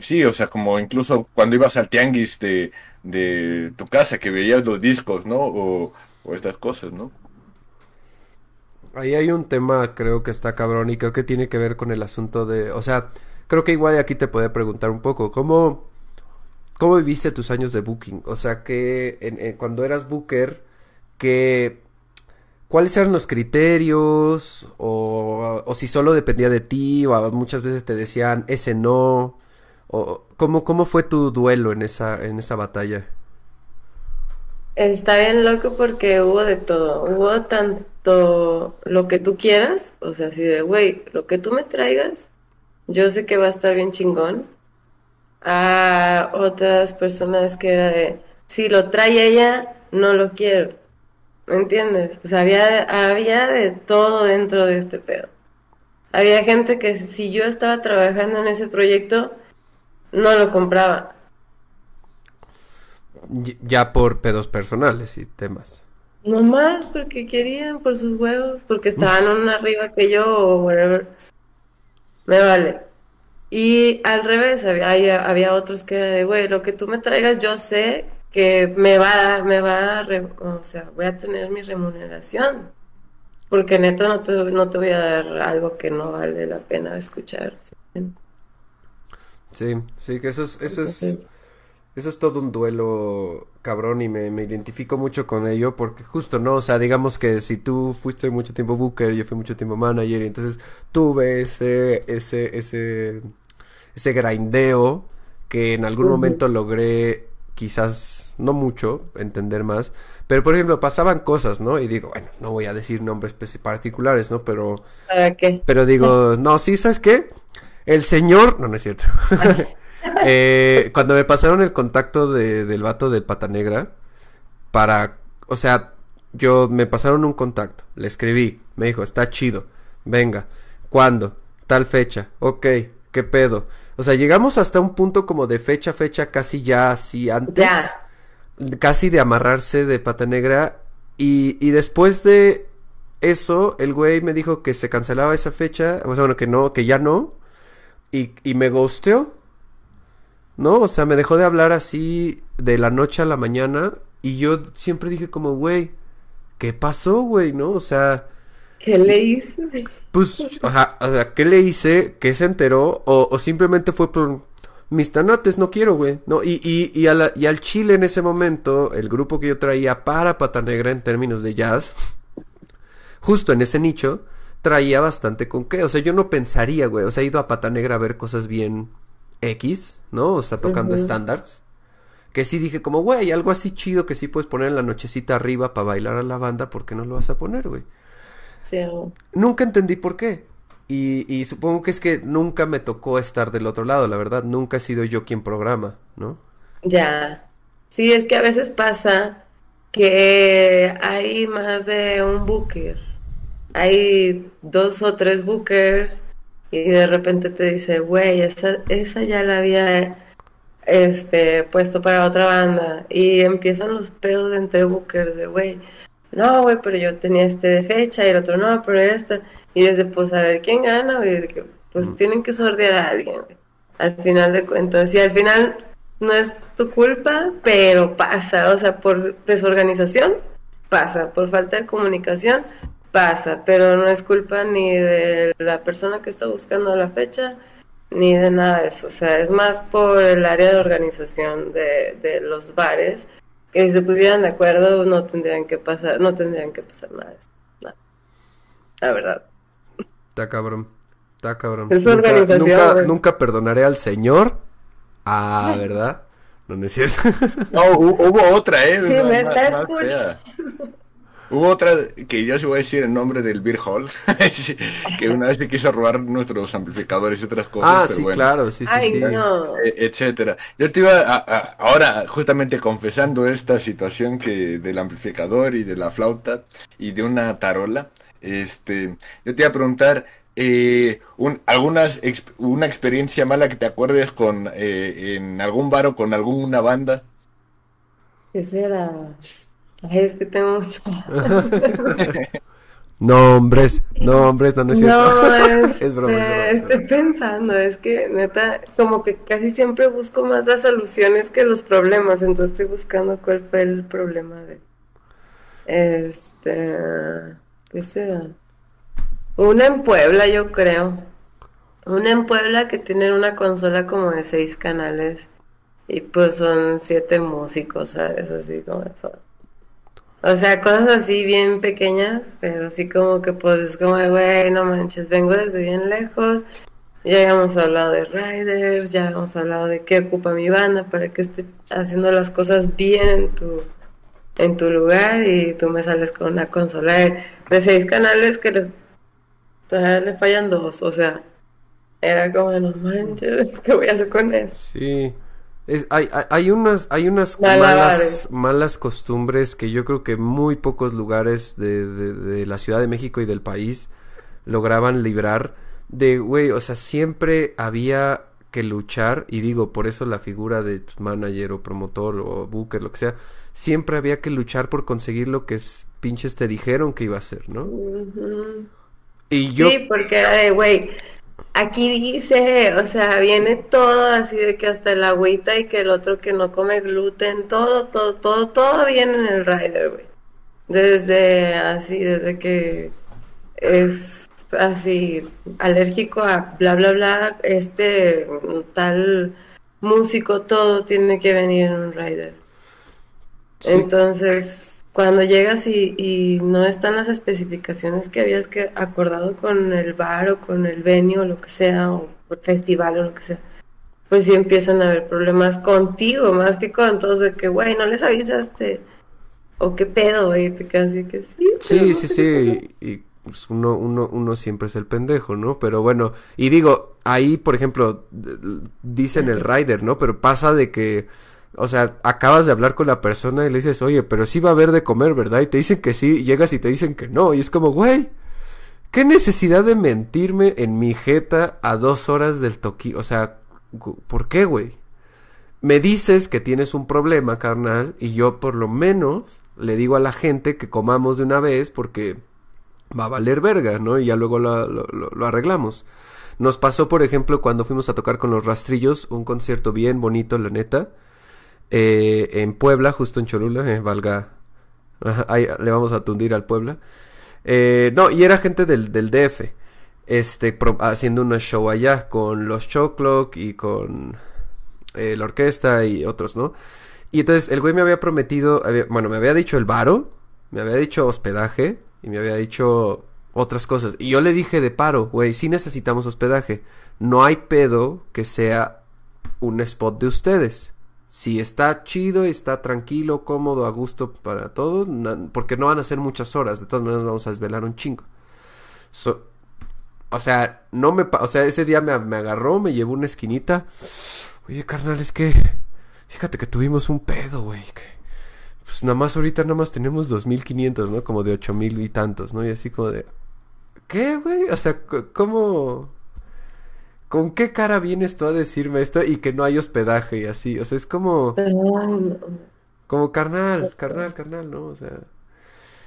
sí, o sea, como incluso cuando ibas al tianguis de, de tu casa, que veías los discos, ¿no? O, o estas cosas, ¿no? Ahí hay un tema, creo que está cabrón y creo que tiene que ver con el asunto de, o sea, creo que igual aquí te puede preguntar un poco, ¿cómo, cómo viviste tus años de booking? O sea, que en- cuando eras booker, que, ¿cuáles eran los criterios? O, si solo dependía de ti, o muchas veces te decían, ese no, o ¿cómo, cómo fue tu duelo en esa, en esa batalla? Está bien loco porque hubo de todo. Hubo lo que tú quieras, o sea, así de, güey, lo que tú me traigas, yo sé que va a estar bien chingón. A otras personas que era de, si lo trae ella, no lo quiero. ¿Me entiendes? O sea, había, había de todo dentro de este pedo. Había gente que si yo estaba trabajando en ese proyecto, no lo compraba. Ya por pedos personales y temas. Nomás porque querían, por sus huevos, porque estaban arriba que yo o whatever. Me vale. Y al revés, había, había, otros que, güey, lo que tú me traigas, yo sé que me va a dar, me va a, re- o sea, voy a tener mi remuneración. Porque neta no te, no te voy a dar algo que no vale la pena escuchar. Sí, sí, que eso es, eso es, Entonces, eso es todo un duelo cabrón y me, me identifico mucho con ello porque justo, ¿no? O sea, digamos que si tú fuiste mucho tiempo booker, yo fui mucho tiempo manager y entonces tuve ese, ese, ese, ese grindeo que en algún momento logré quizás, no mucho, entender más, pero por ejemplo pasaban cosas, ¿no? Y digo, bueno, no voy a decir nombres particulares, ¿no? Pero... ¿para qué? Pero digo, no, sí, ¿sabes qué? El señor, no, no es cierto. (laughs) Eh, cuando me pasaron el contacto de, del vato del Pata Negra, para, o sea, yo me pasaron un contacto, le escribí, me dijo, está chido, venga, ¿cuándo? Tal fecha, ok, ¿qué pedo? O sea, llegamos hasta un punto como de fecha, fecha, casi ya así antes, Ya. casi de amarrarse de Pata Negra, y, y después de eso, el güey me dijo que se cancelaba esa fecha, o sea, bueno, que no, que ya no, y, y me ghosteó, ¿no? O sea, me dejó de hablar así de la noche a la mañana, y yo siempre dije como, güey, ¿qué pasó, güey? ¿No? O sea, ¿Qué le hice? pues, ajá, o sea, ¿qué le hice? ¿Qué se enteró? O, o simplemente fue por mis tanates, no quiero, güey. No, y, y, y, a la- y al Chile en ese momento, el grupo que yo traía para Pata Negra en términos de jazz, justo en ese nicho, traía bastante con qué. O sea, yo no pensaría, güey. O sea, he ido a Pata Negra a ver cosas bien X, ¿no? O sea, tocando estándares. Que sí dije como, güey, algo así chido que sí puedes poner en la nochecita arriba para bailar a la banda, ¿por qué no lo vas a poner, güey? Sí. Nunca entendí por qué. Y, y supongo que es que nunca me tocó estar del otro lado, la verdad. Nunca he sido yo quien programa, ¿no? Ya. Sí, es que a veces pasa que hay más de un booker. Hay dos o tres bookers y de repente te dice, güey, esa, esa ya la había este, puesto para otra banda. Y empiezan los pedos entre bookers de, güey, no, güey, pero yo tenía este de fecha y el otro no, pero esta. Y desde, pues, a ver quién gana, güey, que, pues tienen que sortear a alguien. Al final de cuentas, y al final no es tu culpa, pero pasa, o sea, por desorganización, pasa, por falta de comunicación, pasa, pero no es culpa ni de la persona que está buscando la fecha, ni de nada de eso, o sea, es más por el área de organización de, de los bares, que si se pusieran de acuerdo no tendrían que pasar, no tendrían que pasar nada de eso, nada. la verdad. Está cabrón. Está cabrón. Es Nunca, organización, nunca, perdonaré al señor. Ah, ¿verdad? No, no es cierto. (laughs) No, hu- hubo otra, ¿eh? Sí, me está escuchando. Hubo otra que yo sí voy a decir el nombre del Beer Hall, (laughs) que una vez se quiso robar nuestros amplificadores y otras cosas, Ah, pero sí, bueno, claro, sí, sí, Ay, sí. no. e- etcétera. Yo te iba a, a- ahora justamente confesando esta situación que del amplificador y de la flauta y de una tarola, este, yo te iba a preguntar eh, un, algunas ex- una experiencia mala que te acuerdes con eh, en algún bar o con alguna banda. ¿Qué será? Es que tengo mucho. (laughs) Nombres, nombres, no, no es cierto. No, (laughs) es, Es broma, es broma, es estoy pensando, es que neta, como que casi siempre busco más las soluciones que los problemas, entonces estoy buscando cuál fue el problema de, este, ¿qué será? Una en Puebla, yo creo. Una en Puebla que tienen una consola como de seis canales y pues son siete músicos, ¿sabes? Así como de O sea, cosas así bien pequeñas, pero así como que pues es como güey, no manches, vengo desde bien lejos. Ya habíamos hablado de riders, ya habíamos hablado de qué ocupa mi banda para que esté haciendo las cosas bien en tu, en tu lugar y tú me sales con una consola de, seis canales que todavía le fallan dos, o sea, era como, no manches, (laughs) ¿qué voy a hacer con eso? Sí. Es, hay, hay, hay unas, hay unas malas, malas costumbres que yo creo que muy pocos lugares de, de, de la Ciudad de México y del país lograban librar de, güey, o sea, siempre había que luchar, y digo, por eso la figura de manager o promotor o booker, lo que sea, siempre había que luchar por conseguir lo que es, pinches te dijeron que iba a ser, ¿no? Y yo, Sí, porque güey, aquí dice, o sea, viene todo así de que hasta el agüita y que el otro que no come gluten, todo, todo, todo, todo viene en el rider, güey. Desde así, desde que es así alérgico a bla, bla, bla, este tal músico, todo tiene que venir en un rider. Sí. Entonces, cuando llegas y, y no están las especificaciones que habías que acordado con el bar o con el venue o lo que sea, o el festival o lo que sea, pues sí empiezan a haber problemas contigo, más que con todos, de que, güey, no les avisaste, o qué pedo, güey, te quedas así que sí. Sí, sí, sí, y, y, pues, uno, uno, uno siempre es el pendejo, ¿no? Pero bueno, y digo, ahí, por ejemplo, dicen el rider, ¿no? Pero pasa de que, o sea, acabas de hablar con la persona y le dices, oye, pero sí va a haber de comer, ¿verdad? Y te dicen que sí, y llegas y te dicen que no, y es como, güey, ¿qué necesidad de mentirme en mi jeta a dos horas del toqui? O sea, ¿por qué, güey? me dices que tienes un problema, carnal, y yo por lo menos le digo a la gente que comamos de una vez porque va a valer verga, ¿no? Y ya luego lo arreglamos. Nos pasó, por ejemplo, cuando fuimos a tocar con los rastrillos, un concierto bien bonito, la neta, eh, en Puebla, justo en Cholula, eh, valga, ahí le vamos a tundir al Puebla. Eh, no, y era gente del, DF, este, haciendo un show allá con los Choclock y con eh, la orquesta y otros, ¿no? Y entonces el güey me había prometido, bueno, me había dicho el varo, me había dicho hospedaje y me había dicho otras cosas. Y yo le dije de paro, güey, sí necesitamos hospedaje. No hay pedo que sea un spot de ustedes. Si está chido, está tranquilo, cómodo, a gusto para todos, porque no van a ser muchas horas, de todas maneras vamos a desvelar un chingo. So- o sea, no me, o sea, ese día me, me agarró, me llevó una esquinita. Oye, carnal, es que fíjate que tuvimos un pedo, güey. pues nada más ahorita nada más tenemos 2500, ¿no? Como de 8000 y tantos, ¿no? Y así como de ¿Qué, güey? O sea, ¿cómo con qué cara vienes tú a decirme esto y que no hay hospedaje y así? O sea, es como como carnal, carnal, carnal, ¿no? O sea,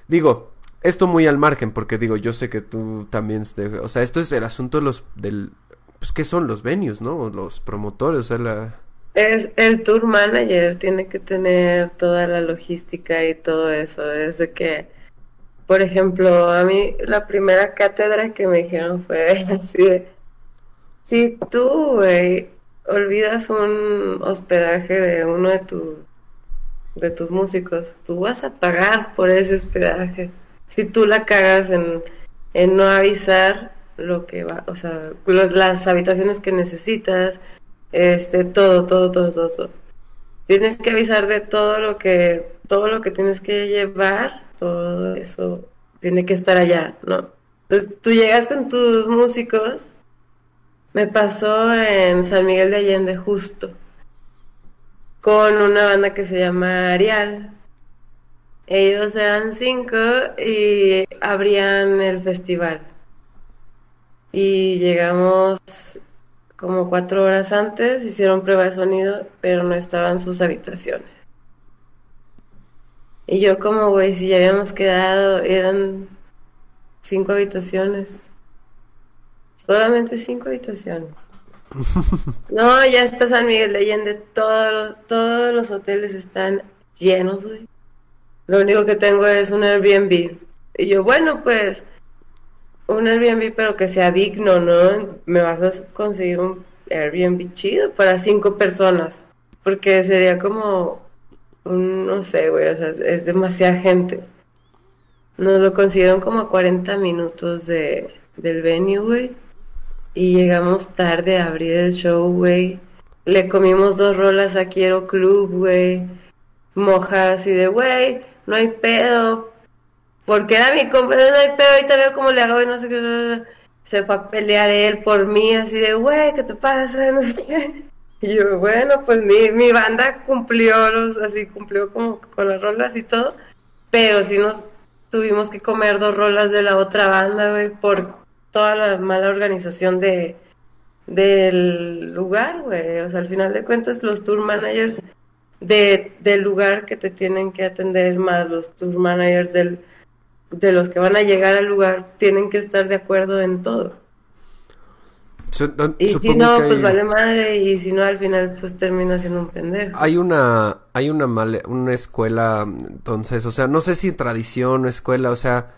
digo, esto muy al margen, porque digo, yo sé que tú también, o sea, esto es el asunto de los, del, pues, ¿qué son los venues, no? Los promotores, o sea, la, Es el tour manager, tiene que tener toda la logística y todo eso. Desde que, por ejemplo, a mí la primera cátedra que me dijeron fue (laughs) así de, si tú, güey, olvidas un hospedaje de uno de tus, de tus músicos, tú vas a pagar por ese hospedaje. Si tú la cagas en, en no avisar lo que va, o sea, las habitaciones que necesitas, este, todo, todo, todo, todo, todo. Tienes que avisar de todo lo que, todo lo que tienes que llevar, todo eso tiene que estar allá, ¿no? Entonces tú llegas con tus músicos. Me pasó en San Miguel de Allende justo, con una banda que se llama Arial. Ellos eran cinco y abrían el festival. Y llegamos como cuatro horas antes, hicieron prueba de sonido, pero no estaban sus habitaciones. Y yo como, güey, si ya habíamos quedado, eran cinco habitaciones. Solamente cinco habitaciones. (laughs) No, ya está San Miguel de Allende, todos los, todos los hoteles están llenos, güey. Lo único que tengo es un Airbnb. Y yo, bueno, pues, un Airbnb, pero que sea digno, ¿no? Me vas a conseguir un Airbnb chido para cinco personas. Porque sería como un, no sé, güey, o sea, es, es demasiada gente. Nos lo consiguieron como a 40 minutos de, del venue, güey. Y llegamos tarde a abrir el show, güey. Le comimos dos rolas a Quiero Club, güey. Moja así de, güey, no hay pedo. Porque era mi compa, no hay pedo, ahorita veo cómo le hago y no sé qué. Se fue a pelear él por mí, así de, güey, ¿qué te pasa? (laughs) No sé qué. Y yo, bueno, pues mi, mi banda cumplió, los- así cumplió como con las rolas y todo. Pero sí nos tuvimos que comer dos rolas de la otra banda, güey, por toda la mala organización de del lugar, güey. O sea, al final de cuentas, los tour managers de, del lugar que te tienen que atender, más los tour managers del, de los que van a llegar al lugar, tienen que estar de acuerdo en todo. Don- Y si no, pues hay- vale madre, y si no, al final, pues termina siendo un pendejo. Hay una, hay una mala- una escuela, entonces, o sea, no sé si tradición o escuela, o sea,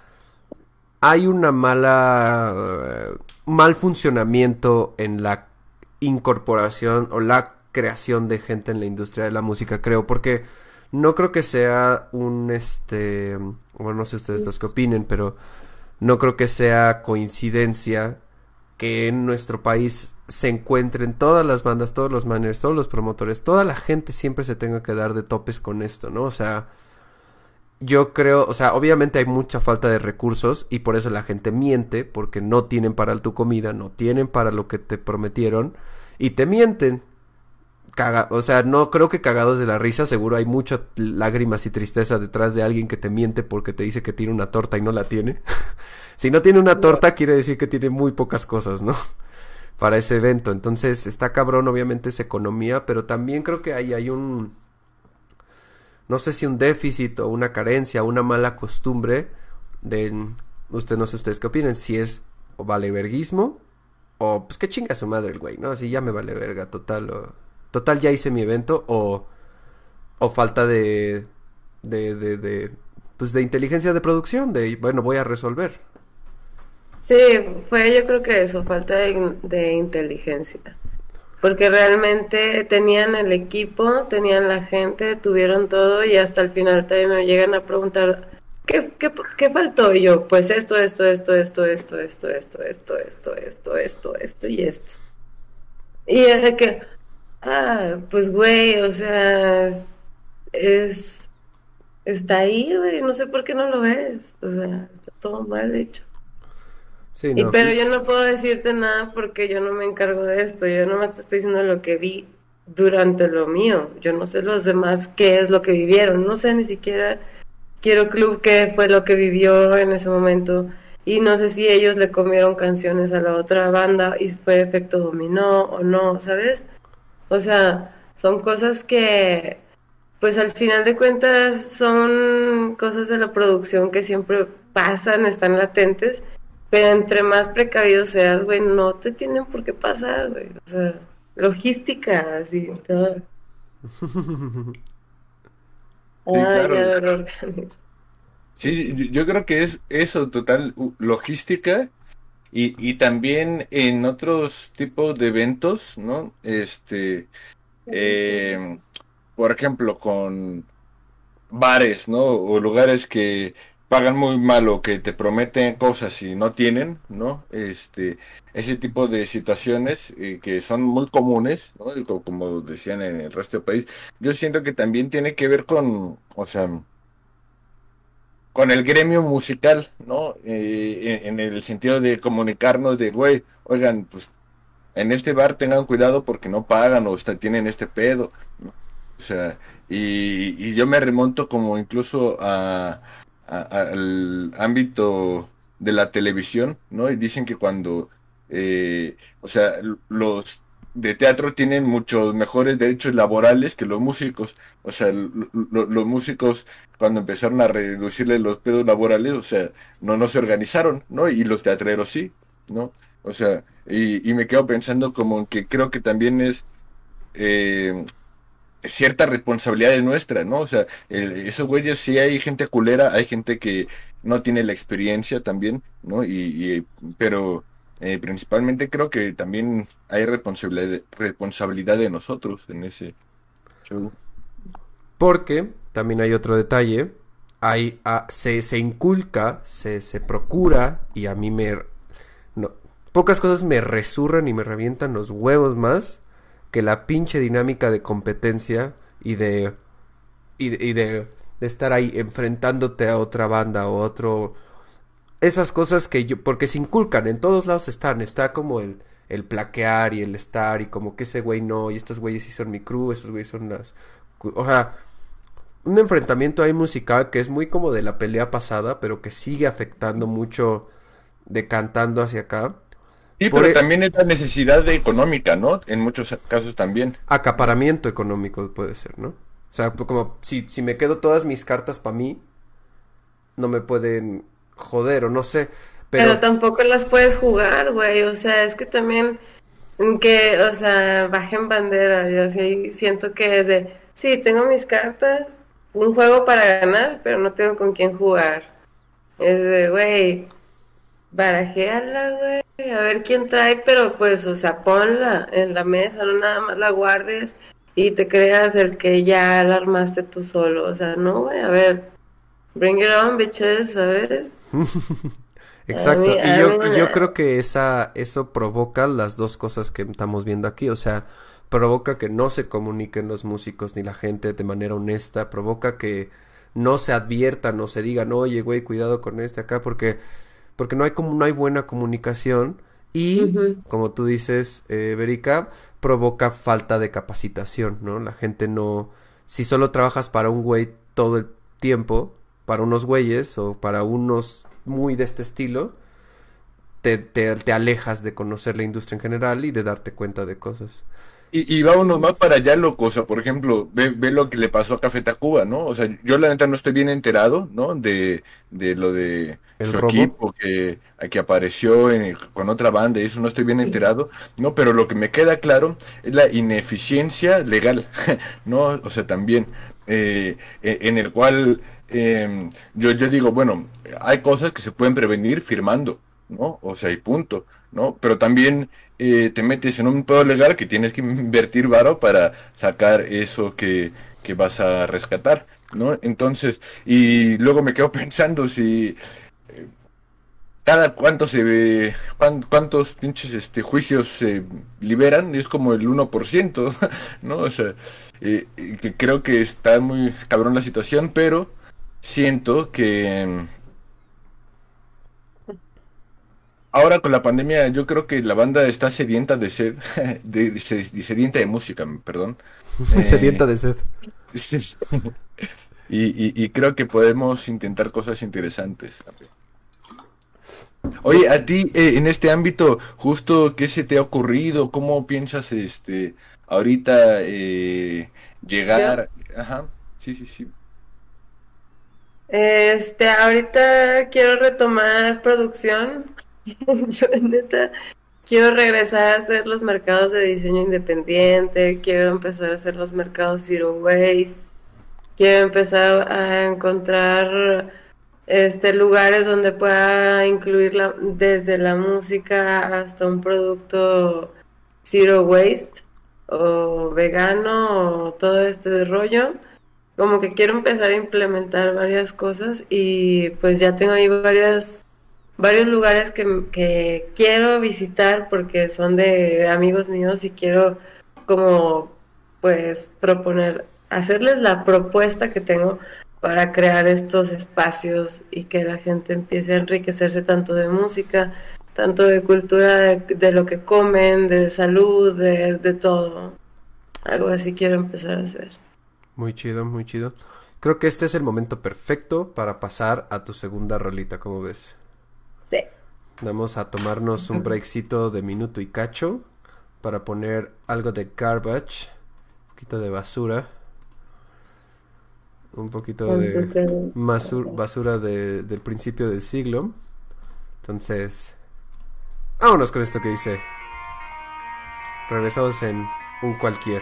hay una mala, eh, mal funcionamiento en la incorporación o la creación de gente en la industria de la música, creo, porque no creo que sea un, este, bueno, no sé ustedes los que opinen, pero no creo que sea coincidencia que en nuestro país se encuentren todas las bandas, todos los managers, todos los promotores, toda la gente siempre se tenga que dar de topes con esto, ¿no? O sea, yo creo, o sea, obviamente hay mucha falta de recursos y por eso la gente miente, porque no tienen para tu comida, no tienen para lo que te prometieron y te mienten. Caga- o sea, no creo que cagados de la risa, seguro hay muchas lágrimas y tristeza detrás de alguien que te miente porque te dice que tiene una torta y no la tiene. (laughs) si no tiene una torta, quiere decir que tiene muy pocas cosas, ¿no? (laughs) Para ese evento. Entonces, está cabrón, obviamente, esa economía, pero también creo que ahí hay un, no sé si un déficit o una carencia, una mala costumbre de, usted no sé ustedes qué opinen, si es o vale verguismo o pues que chinga su madre el güey, ¿no? Así ya me vale verga, total, o, total ya hice mi evento o, o falta de, de, de, de, pues de inteligencia de producción, de, bueno, voy a resolver. Sí, fue yo creo que eso, falta de, de inteligencia. Porque realmente tenían el equipo, tenían la gente, tuvieron todo y hasta el final también me llegan a preguntar, ¿qué, qué, qué faltó? Y yo, pues esto, esto, esto, esto, esto, esto, esto, esto, esto, esto, esto, esto y esto. Y de que, ah, pues güey, o sea, es- está ahí, güey, no sé por qué no lo ves. O sea, está todo mal hecho. Sí, Y pero yo no puedo decirte nada porque yo no me encargo de esto. Yo nomás te estoy diciendo lo que vi durante lo mío. Yo no sé los demás qué es lo que vivieron. No sé ni siquiera Quiero Club qué fue lo que vivió en ese momento. Y no sé si ellos le comieron canciones a la otra banda y fue efecto dominó o no, ¿sabes? O sea, son cosas que, pues al final de cuentas, son cosas de la producción que siempre pasan, están latentes. Pero entre más precavido seas, güey, no te tienen por qué pasar, güey. O sea, logística, así, todo. (laughs) Ay, claro. Sí, yo- creo que es eso, total logística y, y también en otros tipos de eventos, ¿no? Este, eh, por ejemplo, con bares, ¿no? O lugares que pagan muy mal o que te prometen cosas y no tienen, ¿no? Este, ese tipo de situaciones eh, que son muy comunes, ¿no? Como decían en el resto del país, yo siento que también tiene que ver con, o sea, con el gremio musical, ¿no? Eh, en, en el sentido de comunicarnos de, güey, oigan, pues en este bar tengan cuidado porque no pagan o está- tienen este pedo, ¿no? O sea, y, y yo me remonto como incluso a, a- al ámbito de la televisión, ¿no? Y dicen que cuando, eh, o sea, los de teatro tienen muchos mejores derechos laborales que los músicos. O sea, lo- lo- los músicos cuando empezaron a reducirle los pedos laborales, o sea, no, no se organizaron, ¿no? Y los teatreros sí, ¿no? O sea, y, y me quedo pensando como que creo que también es eh, cierta responsabilidad de nuestra, ¿no? O sea, eh, esos güeyes sí hay gente culera, hay gente que no tiene la experiencia también, ¿no? Y, y- pero eh, principalmente creo que también hay responsabilidad, responsabilidad de nosotros en ese show. Porque también hay otro detalle. Hay, ah, se, se inculca, se, se procura, y a mí me... No, pocas cosas me resurran y me revientan los huevos más que la pinche dinámica de competencia y de... Y de, de, de estar ahí enfrentándote a otra banda o otro... Esas cosas que yo... Porque se inculcan, en todos lados están. Está como el, el plaquear y el estar y como que ese güey no, y estos güeyes sí son mi crew, esos güeyes son las... O sea, un enfrentamiento ahí musical que es muy como de la pelea pasada, pero que sigue afectando mucho decantando hacia acá. Sí, Por pero e- también es la necesidad de económica, ¿no? En muchos casos también. Acaparamiento económico puede ser, ¿no? O sea, pues como si, si me quedo todas mis cartas para mí, no me pueden joder o no sé. Pero Pero, tampoco las puedes jugar, güey. O sea, es que también que, o sea, bajen bandera. Yo sí siento que es de, sí, tengo mis cartas, un juego para ganar, pero no tengo con quién jugar. Es de, güey, barajéala, güey, a ver quién trae, pero pues, o sea, ponla en la mesa, no nada más la guardes y te creas el que ya la armaste tú solo. O sea, no, güey, a ver, bring it on, bitches, ¿sabes? (laughs) exacto. mí- Y a yo, mí y me- yo creo que esa, eso provoca las dos cosas que estamos viendo aquí. O sea, provoca que no se comuniquen los músicos ni la gente de manera honesta. Provoca que no se adviertan o se digan, oye, güey, cuidado con este acá, porque, porque no hay como, no hay buena comunicación. Y, como tú dices, eh, Berica, provoca falta de capacitación, ¿no? La gente no, si solo trabajas para un güey todo el tiempo, para unos güeyes o para unos muy de este estilo, te, te, te alejas de conocer la industria en general y de darte cuenta de cosas. Y, y vámonos más para allá, loco. O sea, por ejemplo, ve, ve lo que le pasó a Café Tacuba, ¿no? O sea, yo la neta no estoy bien enterado, ¿no? De, de lo de ¿El su equipo que, que apareció en- con otra banda, y eso no estoy bien enterado, ¿no? Pero lo que me queda claro es la ineficiencia legal, (laughs) ¿no? O sea, también, eh, e- en el cual eh, yo, yo digo, bueno, hay cosas que se pueden prevenir firmando, ¿no? O sea, y punto, ¿no? Pero también eh, te metes en un pedo legal que tienes que invertir varo para sacar eso que, que vas a rescatar, ¿no? Entonces, y luego me quedo (laughs) pensando si eh, cada cuánto se ve, cuán- cuántos pinches este juicios se liberan, es como el 1%, (laughs) ¿no? O sea, eh, eh, que creo que está muy cabrón la situación, pero siento que ahora con la pandemia yo creo que la banda está sedienta de sed, (laughs) de, de- sedienta de música, perdón. (laughs) Sedienta de sed. Y, y, y creo que podemos intentar cosas interesantes. Oye, a ti eh, en este ámbito, justo, ¿qué se te ha ocurrido? ¿Cómo piensas este ahorita eh, llegar? Ajá, sí, sí, sí. Este, ahorita quiero retomar producción. (laughs) Yo, neta, quiero regresar a hacer los mercados de diseño independiente. Quiero empezar a hacer los mercados Zero Waste. Quiero empezar a encontrar este lugares donde pueda incluir la- desde la música hasta un producto Zero Waste o vegano o todo este rollo. Como que quiero empezar a implementar varias cosas y pues ya tengo ahí varias, varios lugares que, que quiero visitar porque son de amigos míos y quiero como pues proponer, hacerles la propuesta que tengo para crear estos espacios y que la gente empiece a enriquecerse tanto de música, tanto de cultura, de, de lo que comen, de salud, de, de todo. Algo así quiero empezar a hacer. Muy chido, muy chido. Creo que este es el momento perfecto para pasar a tu segunda rolita, ¿cómo ves? Sí. Vamos a tomarnos un breakcito de minuto y cacho para poner algo de garbage, un poquito de basura, un poquito de basura de- del principio del siglo. Entonces, vámonos con esto que dice. Regresamos en un cualquier.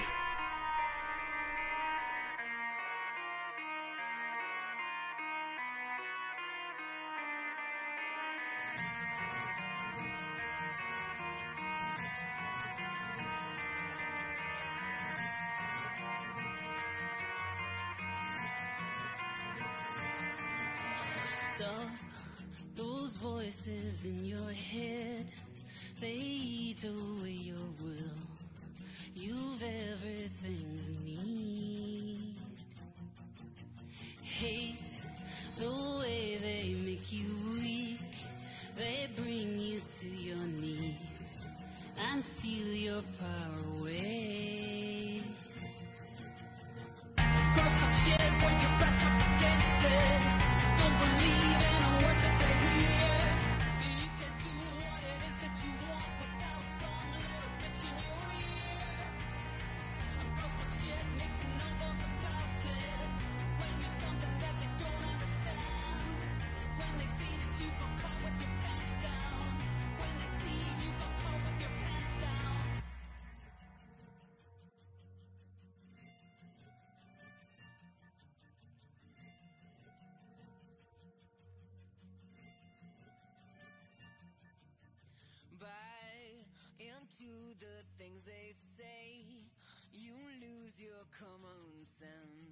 Common sense.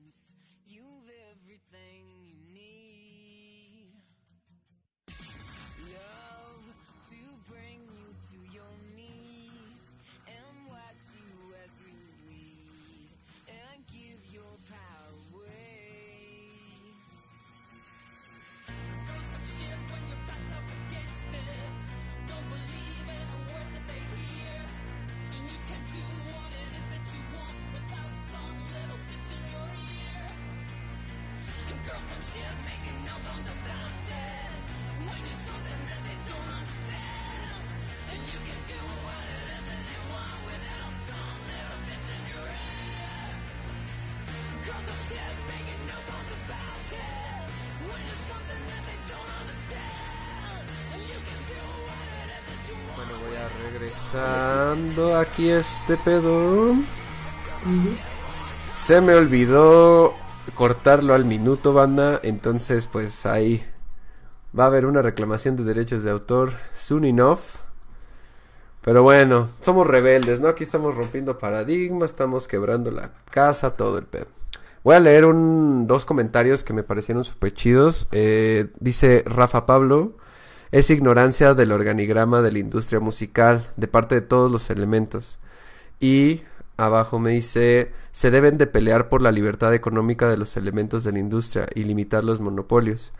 Bueno, voy a regresando aquí este pedo. Se me olvidó cortarlo al minuto, banda. Entonces, pues ahí va a haber una reclamación de derechos de autor soon enough. Pero bueno, somos rebeldes, ¿no? Aquí estamos rompiendo paradigmas, estamos quebrando la casa, todo el pedo. Voy a leer un, dos comentarios que me parecieron súper chidos. Eh, dice Rafa Pablo, es ignorancia del organigrama de la industria musical, de parte de todos los elementos. Y abajo me dice, se deben de pelear por la libertad económica de los elementos de la industria y limitar los monopolios.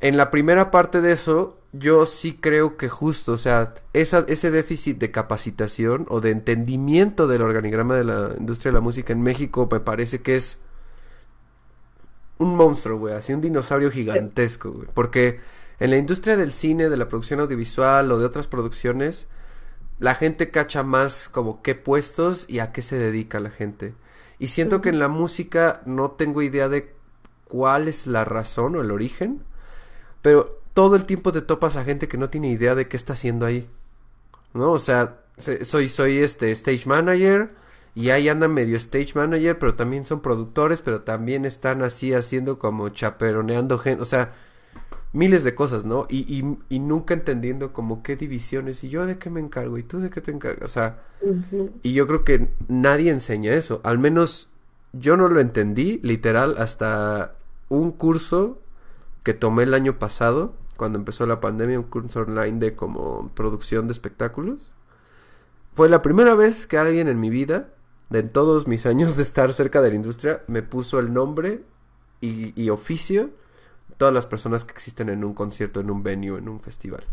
En la primera parte de eso, yo sí creo que justo, o sea, ese déficit de capacitación o de entendimiento del organigrama de la industria de la música en México me parece que es un monstruo, güey, así un dinosaurio gigantesco, güey. Porque en la industria del cine, de la producción audiovisual o de otras producciones, la gente cacha más como qué puestos y a qué se dedica la gente. Y siento que en la música no tengo idea de cuál es la razón o el origen, pero todo el tiempo te topas a gente que no tiene idea de qué está haciendo ahí. ¿No? O sea, se- soy, soy este stage manager y ahí anda medio stage manager, pero también son productores, pero también están así haciendo como chaperoneando gente, o sea, miles de cosas, ¿no? Y, y, y nunca entendiendo como qué divisiones, y yo de qué me encargo, y tú de qué te encargas, o sea, y yo creo que nadie enseña eso. Al menos yo no lo entendí, literal, hasta un curso que tomé el año pasado, cuando empezó la pandemia, un curso online de como producción de espectáculos. Fue la primera vez que alguien en mi vida, de en todos mis años de estar cerca de la industria, me puso el nombre y, y oficio todas las personas que existen en un concierto, en un venue, en un festival.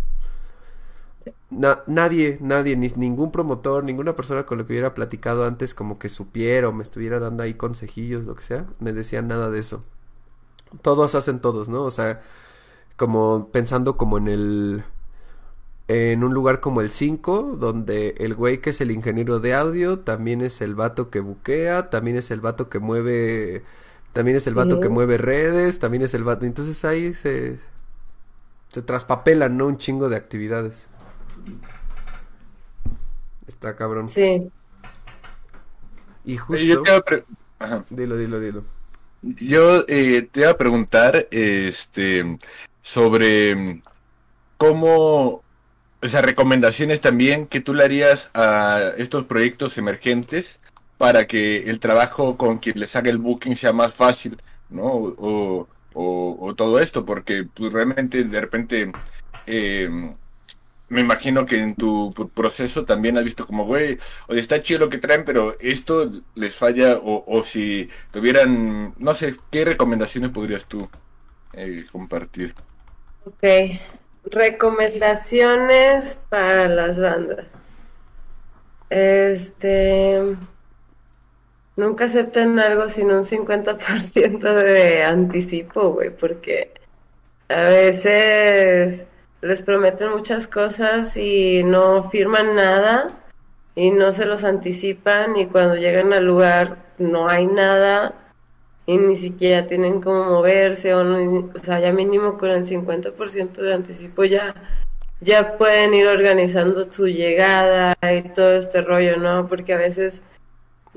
Na- nadie, nadie, ni ningún promotor, ninguna persona con la que hubiera platicado antes como que supiera o me estuviera dando ahí consejillos, lo que sea, me decían nada de eso. Todos hacen todos, ¿no? O sea, como pensando como en el en un lugar como el 5, donde el güey que es el ingeniero de audio también es el vato que buquea, también es el vato que mueve, también es el vato Sí. que mueve redes, también es el vato. Entonces ahí se, se traspapelan, ¿no? Un chingo de actividades. Está cabrón. Sí. Y justo, Yo te iba a pre- Ajá. dilo, dilo, dilo. Yo eh, te iba a preguntar este, sobre cómo, o sea, recomendaciones también que tú le harías a estos proyectos emergentes para que el trabajo con quien les haga el booking sea más fácil, ¿no? O, o- todo esto, porque pues, realmente de repente eh, me imagino que en tu proceso también has visto como, güey, o está chido lo que traen, pero esto les falla, o, o si tuvieran, no sé, ¿qué recomendaciones podrías tú eh, compartir? Ok. Recomendaciones para las bandas. Este. Nunca acepten algo sin un 50% de anticipo, güey, porque a veces les prometen muchas cosas y no firman nada y no se los anticipan y cuando llegan al lugar no hay nada y ni siquiera tienen cómo moverse o, no- o sea, ya mínimo con el 50% de anticipo ya, ya pueden ir organizando su llegada y todo este rollo, ¿no? Porque a veces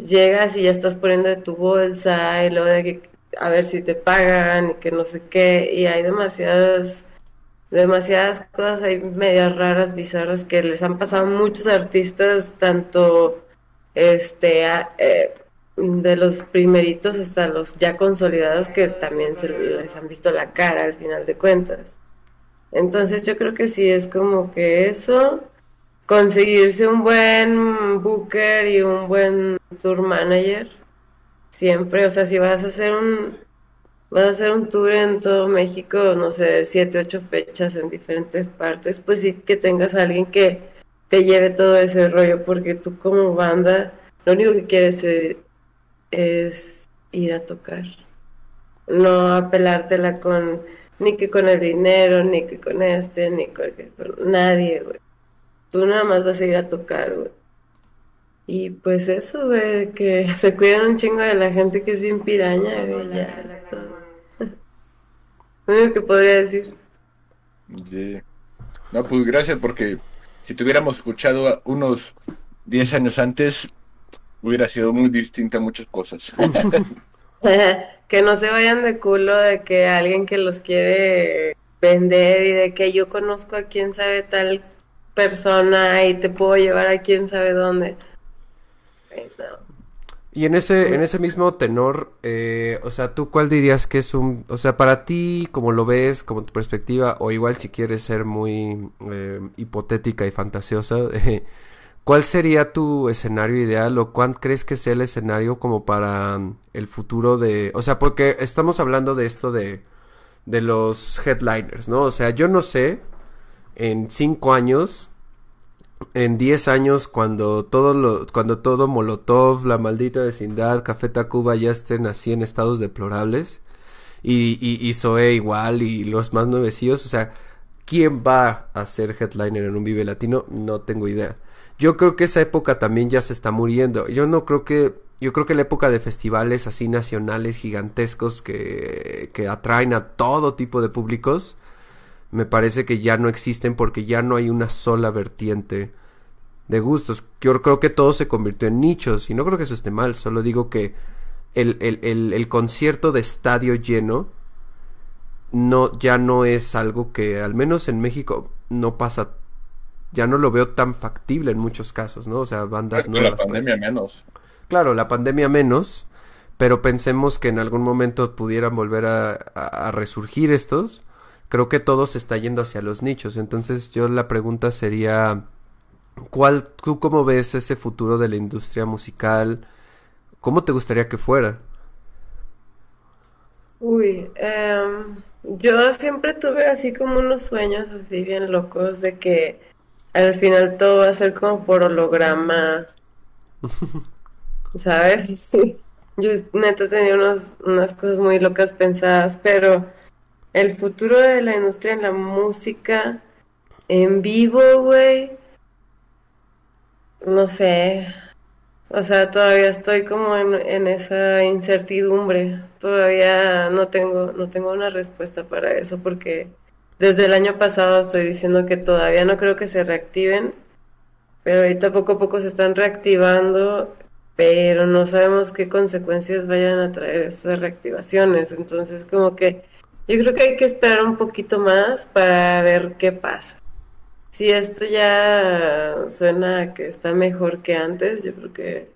llegas y ya estás poniendo de tu bolsa y luego de que a ver si te pagan y que no sé qué y hay demasiadas demasiadas cosas hay medias raras, bizarras que les han pasado a muchos artistas, tanto este eh, de los primeritos hasta los ya consolidados que también se les han visto la cara al final de cuentas. Entonces yo creo que sí es como que eso, conseguirse un buen booker y un buen tour manager, siempre, o sea, si vas a hacer un, vas a hacer un tour en todo México, no sé, siete, ocho fechas en diferentes partes, pues sí que tengas a alguien que te lleve todo ese rollo, porque tú como banda, lo único que quieres eh, es ir a tocar, no apelártela con, ni que con el dinero, ni que con este, ni con, con nadie, güey. Tú nada más vas a ir a tocar, güey. Y pues eso, güey, que (laughs) se cuidan un chingo de la gente que es bien piraña, güey, ya. todo. (laughs) Lo único que podría decir. Yeah. No, pues gracias, porque si te hubiéramos escuchado a unos 10 años antes, hubiera sido muy distinta a muchas cosas. (laughs) Que no se vayan de culo de que alguien que los quiere vender y de que yo conozco a quién sabe tal persona y te puedo llevar a quién sabe dónde. No. Y en ese, en ese mismo tenor, eh, o sea, ¿tú cuál dirías que es un, o sea, para ti, como lo ves, como tu perspectiva, o igual si quieres ser muy eh, hipotética y fantasiosa, eh, (laughs) ¿cuál sería tu escenario ideal o cuál crees que sea el escenario como para mm, el futuro de, o sea, porque estamos hablando de esto de, de los headliners, ¿no? O sea, yo no sé, en cinco años, en 10 años cuando todo lo, cuando todo Molotov, la maldita vecindad, Café Tacuba ya estén así en estados deplorables y, y, Zoé igual y los más nuevecillos, o sea, ¿quién va a ser headliner en un Vive Latino? No tengo idea. Yo creo que esa época también ya se está muriendo. Yo no creo que yo creo que la época de festivales así nacionales gigantescos que, que atraen a todo tipo de públicos me parece que ya no existen porque ya no hay una sola vertiente de gustos. Yo creo que todo se convirtió en nichos y no creo que eso esté mal, solo digo que el, el, el, el concierto de estadio lleno no, ya no es algo que al menos en México no pasa, ya no lo veo tan factible en muchos casos, ¿no? O sea, bandas Con la nuevas. pues. pandemia menos. Claro, la pandemia menos, pero pensemos que en algún momento pudieran volver a, a- a resurgir estos. Creo que todo se está yendo hacia los nichos. Entonces, yo la pregunta sería, ¿cuál, tú cómo ves ese futuro de la industria musical? ¿Cómo te gustaría que fuera? Uy, em, yo siempre tuve así como unos sueños así bien locos de que al final todo va a ser como por holograma, (laughs) ¿sabes? Sí. (laughs) Yo neta tenía unos, unas cosas muy locas pensadas, pero el futuro de la industria en la música En vivo, güey. No sé. O sea, todavía estoy como en, en esa incertidumbre. Todavía no tengo, no tengo una respuesta para eso porque desde el año pasado estoy diciendo que todavía no creo que se reactiven, pero ahorita poco a poco se están reactivando, pero no sabemos qué consecuencias vayan a traer esas reactivaciones. Entonces, como que yo creo que hay que esperar un poquito más para ver qué pasa. Si esto ya suena que está mejor que antes, yo creo que,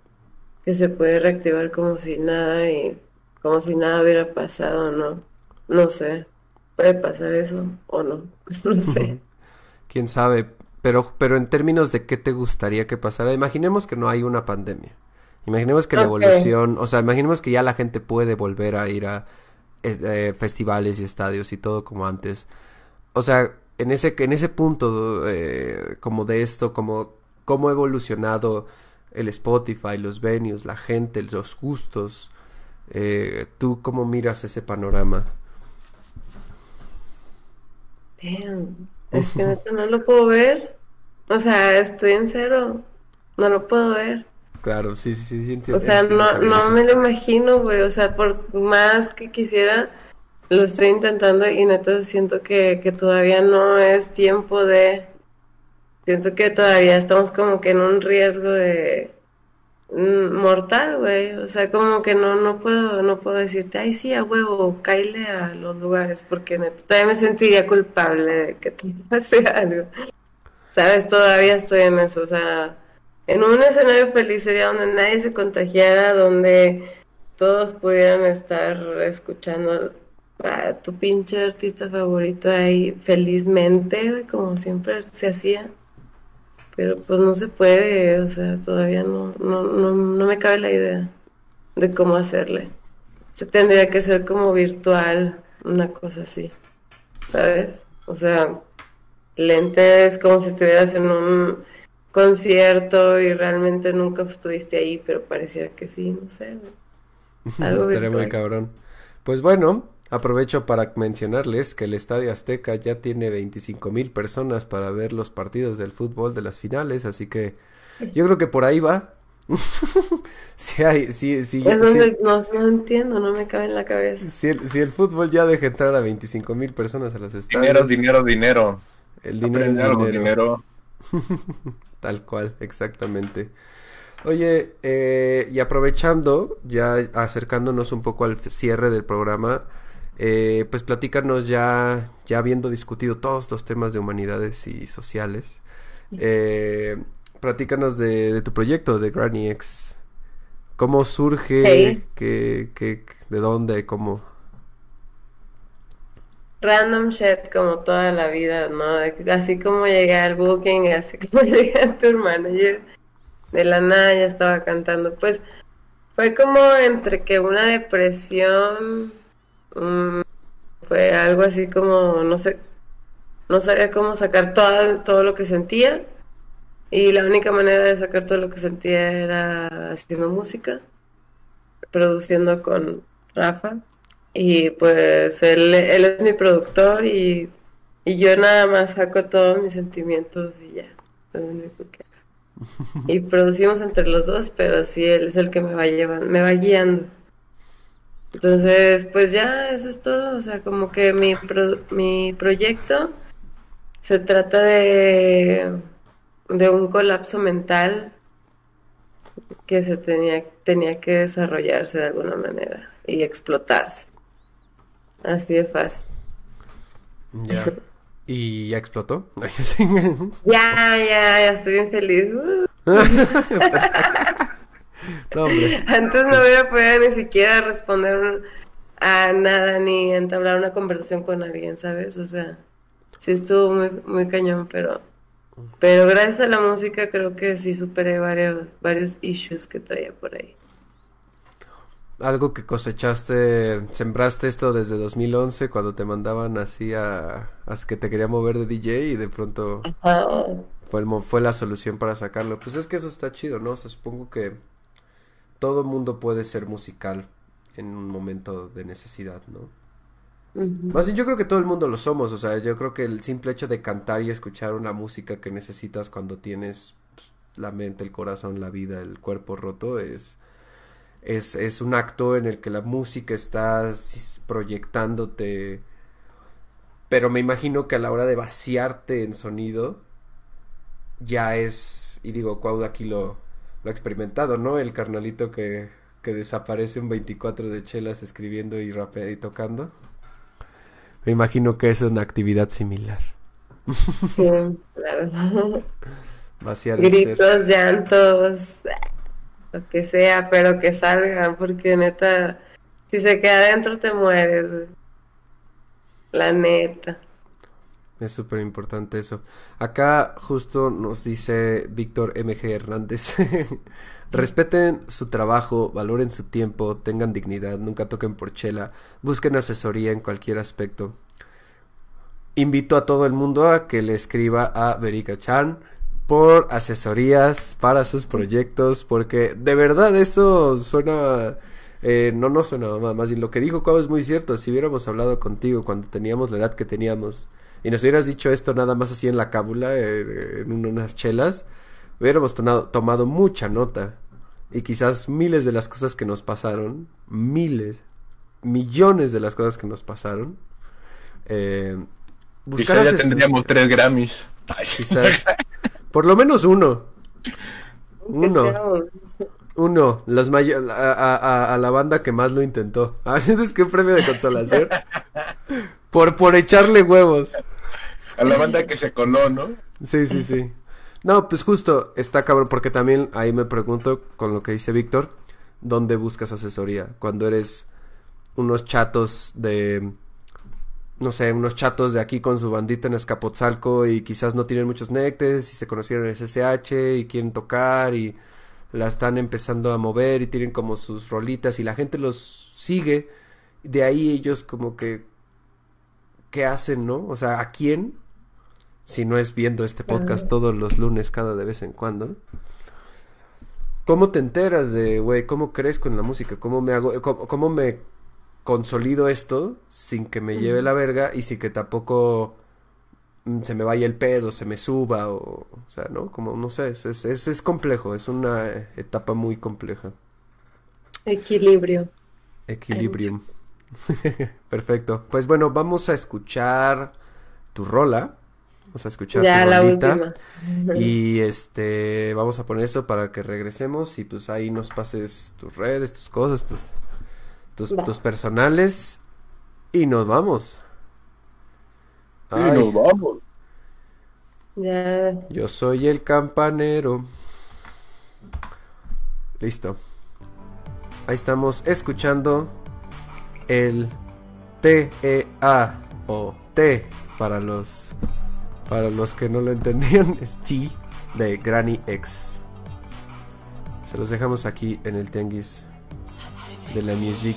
que se puede reactivar como si nada y como si nada hubiera pasado, ¿no? No sé. ¿Puede pasar eso o no? (laughs) No sé. Quién sabe, pero, pero en términos de qué te gustaría que pasara, imaginemos que no hay una pandemia. Imaginemos que la evolución, o sea, imaginemos que ya la gente puede volver a ir a eh, festivales y estadios y todo como antes. O sea, en ese, en ese punto eh, como de esto, como cómo ha evolucionado el Spotify, los venues, la gente, los gustos, eh, ¿tú cómo miras ese panorama? Damn. (laughs) Es que no lo puedo ver. O sea, estoy en cero. No lo puedo ver. Claro, sí, sí, sí, sí, enti- O sea, entiendo no, no me lo imagino, güey. O sea, por más que quisiera, lo estoy intentando y neta siento que, que todavía no es tiempo de... Siento que todavía estamos como que en un riesgo de mm, mortal, güey. O sea, como que no, no puedo, no puedo decirte, ay, sí, a huevo, cáile a los lugares, porque neta, todavía me sentiría culpable de que te (laughs) pase algo. ¿Sabes? Todavía estoy en eso, o sea, en un escenario feliz sería donde nadie se contagiara, donde todos pudieran estar escuchando a tu pinche artista favorito ahí felizmente, como siempre se hacía. Pero pues no se puede, o sea, todavía no, no, no, no me cabe la idea de cómo hacerle. Se tendría que ser como virtual, una cosa así, ¿sabes? O sea, lentes como si estuvieras en un concierto y realmente nunca estuviste ahí, pero pareciera que sí, no sé. (laughs) Algo Estaría muy cabrón. Pues bueno, aprovecho para mencionarles que el Estadio Azteca ya tiene 25 mil personas para ver los partidos del fútbol de las finales, así que yo creo que por ahí va. (laughs) Si hay, si, si, Es si- donde no, no entiendo, no me cabe en la cabeza. si el, si el fútbol ya deja entrar a 25 mil personas a los Dinero, estadios, dinero, dinero. el dinero es Aprende dinero. dinero. (laughs) Tal cual, exactamente. Oye, eh, y aprovechando, ya acercándonos un poco al cierre del programa, eh, pues platícanos ya, ya habiendo discutido todos los temas de humanidades y sociales, eh, platícanos de, de tu proyecto de Granny X. ¿Cómo surge? Hey. ¿Qué, qué, de dónde? ¿Cómo? Random shit como toda la vida, ¿no? Así como llegué al booking, (laughs) así como llegué al tour manager, de la nada ya estaba cantando. Pues fue como entre que una depresión, mm, fue algo así como, no sé, no sabía cómo sacar todo, todo lo que sentía. Y la única manera de sacar todo lo que sentía era haciendo música, produciendo con Rafa. Y pues él, él es mi productor y, y yo nada más saco todos mis sentimientos y ya. (laughs) Y producimos entre los dos, pero sí, él es el que me va llevando, me va guiando. Entonces, pues ya, eso es todo. O sea, como que mi, pro- mi proyecto se trata de, de un colapso mental que se tenía, tenía que desarrollarse de alguna manera y explotarse. Así de fácil. Ya. (laughs) ¿Y ya explotó? (laughs) Ya, ya, ya estoy bien feliz. (laughs) No, hombre. Antes no hubiera podido ni siquiera responder a nada ni entablar una conversación con alguien, ¿sabes? O sea, sí estuvo muy, muy cañón, pero, pero gracias a la música creo que sí superé varios, varios issues que traía por ahí. Algo que cosechaste, sembraste esto desde 2011 cuando te mandaban así a, a que te quería mover de DJ y de pronto fue el fue la solución para sacarlo. Pues es que eso está chido, ¿no? O sea, supongo que todo mundo puede ser musical en un momento de necesidad, ¿no? Más bien, yo creo que todo el mundo lo somos, o sea, yo creo que el simple hecho de cantar y escuchar una música que necesitas cuando tienes pues, la mente, el corazón, la vida, el cuerpo roto es, es, es un acto en el que la música está proyectándote, pero me imagino que a la hora de vaciarte en sonido ya es, y digo, Cuau aquí lo, lo ha experimentado, ¿no? El carnalito que, que desaparece un 24 de chelas escribiendo y rapea y tocando. Me imagino que es una actividad similar. Sí, claro. (laughs) Vaciar. Gritos, llantos, lo que sea, pero que salgan, porque neta, si se queda adentro te mueres. La neta. Es súper importante eso. Acá justo nos dice Víctor MG Hernández. (laughs) Respeten su trabajo, valoren su tiempo, tengan dignidad, nunca toquen por chela, busquen asesoría en cualquier aspecto. Invito a todo el mundo a que le escriba a Verika Chan por asesorías para sus proyectos, porque de verdad eso suena, eh, no, no suena mamá, más bien lo que dijo Cuau es muy cierto, si hubiéramos hablado contigo cuando teníamos la edad que teníamos y nos hubieras dicho esto nada más así en la cábula, eh, en unas chelas, hubiéramos tomado mucha nota y quizás miles de las cosas que nos pasaron, miles, millones de las cosas que nos pasaron, eh, buscar ya asesor- tendríamos tres Grammys. Quizás. Por lo menos uno. Uno. Uno. Los mayo- a, a- a- a la banda que más lo intentó. (laughs) Ah, ¿sientes qué premio de consolación? Por, por echarle huevos. A la banda que se coló, ¿no? Sí, sí, sí. No, pues justo está cabrón, porque también ahí me pregunto con lo que dice Víctor, ¿dónde buscas asesoría? Cuando eres unos chatos de, no sé, unos chatos de aquí con su bandita en Escapotzalco y quizás no tienen muchos nectes y se conocieron en el SSH y quieren tocar y la están empezando a mover y tienen como sus rolitas y la gente los sigue. De ahí ellos como que, ¿qué hacen, no? O sea, ¿a quién? Si no es viendo este podcast todos los lunes cada de vez en cuando. ¿Cómo te enteras de, güey, cómo crezco en la música? ¿Cómo me hago, cómo, cómo me consolido esto sin que me lleve la verga y sin que tampoco mm, se me vaya el pedo, se me suba o, o sea, ¿no? Como, no sé, es, es, es, complejo, es una etapa muy compleja. Equilibrio. Equilibrium. (laughs) Perfecto. Pues bueno, vamos a escuchar tu rola. Vamos a escuchar Ya tu la rolita. última. (laughs) Y este, vamos a poner eso para que regresemos y pues ahí nos pases tus redes, tus cosas, tus, tus, tus personales y nos vamos. Y nos vamos. Ya. yo soy el campanero. Listo. Ahí estamos escuchando el T-E-A o T para los para los que no lo entendían (laughs) es T de Granny X. Se los dejamos aquí en el tianguis de la music.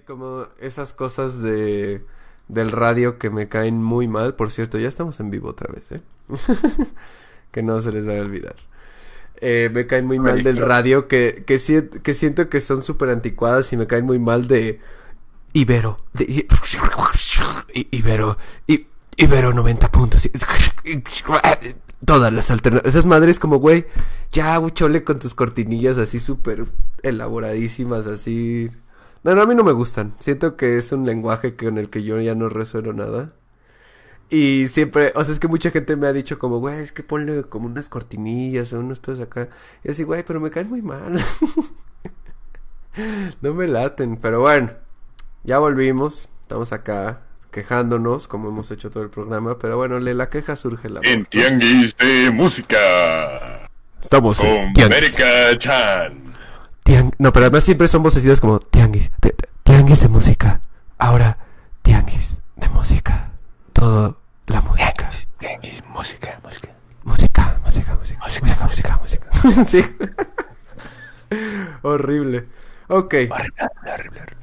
Como esas cosas de del radio que me caen muy mal. Por cierto, ya estamos en vivo otra vez, ¿eh? (laughs) que no se les vaya a olvidar. Eh, me caen muy mal del radio que, que, si- que siento que son súper anticuadas y me caen muy mal de Ibero. de- Ibero. I- Ibero 90 puntos. (laughs) Todas las alternativas. Esas madres como, güey, ya, chole con tus cortinillas así súper elaboradísimas, así. No, no, a mí no me gustan. Siento que es un lenguaje con el que yo ya no resueno nada. Y siempre, o sea, es que mucha gente me ha dicho como, güey, es que ponle como unas cortinillas o unos pedos acá. Y así, güey, pero me caen muy mal. (laughs) no me laten, pero bueno, ya volvimos. Estamos acá quejándonos, como hemos hecho todo el programa. Pero bueno, le la queja surge la En Tianguis de Música. Estamos Con en. América Chan. Tiang- No, pero además siempre son vocecitas como Tianguis. ti- ti- Tianguis de música. Ahora, Tianguis de música. Todo la música. Tianguis, música, música. Música, música, música. Música, música, música. (laughs) sí. Horrible. Ok. Horrible, horrible.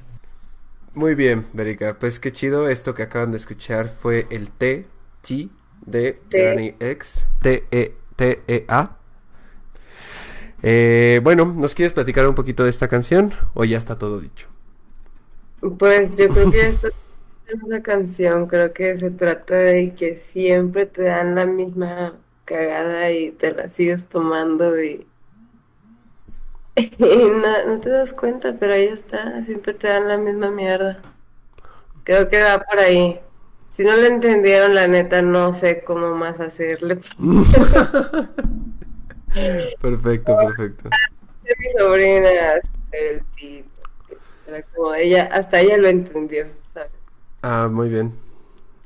Muy bien, Berica. Pues qué chido. Esto que acaban de escuchar fue el T, T de T. Granny X. T-E, T-E-A. Eh, bueno, ¿nos quieres platicar un poquito de esta canción? ¿O ya está todo dicho? Pues yo creo que esta es una canción, creo que se trata de que siempre te dan la misma cagada y te la sigues tomando y, (laughs) y no, no te das cuenta, pero ahí está, siempre te dan la misma mierda. Creo que va por ahí. Si no lo entendieron, la neta, no sé cómo más hacerle. (laughs) (laughs) Perfecto, perfecto. Mi sobrina, el tipo, era como ella, hasta ella lo entendió, ¿sabes? Ah, muy bien.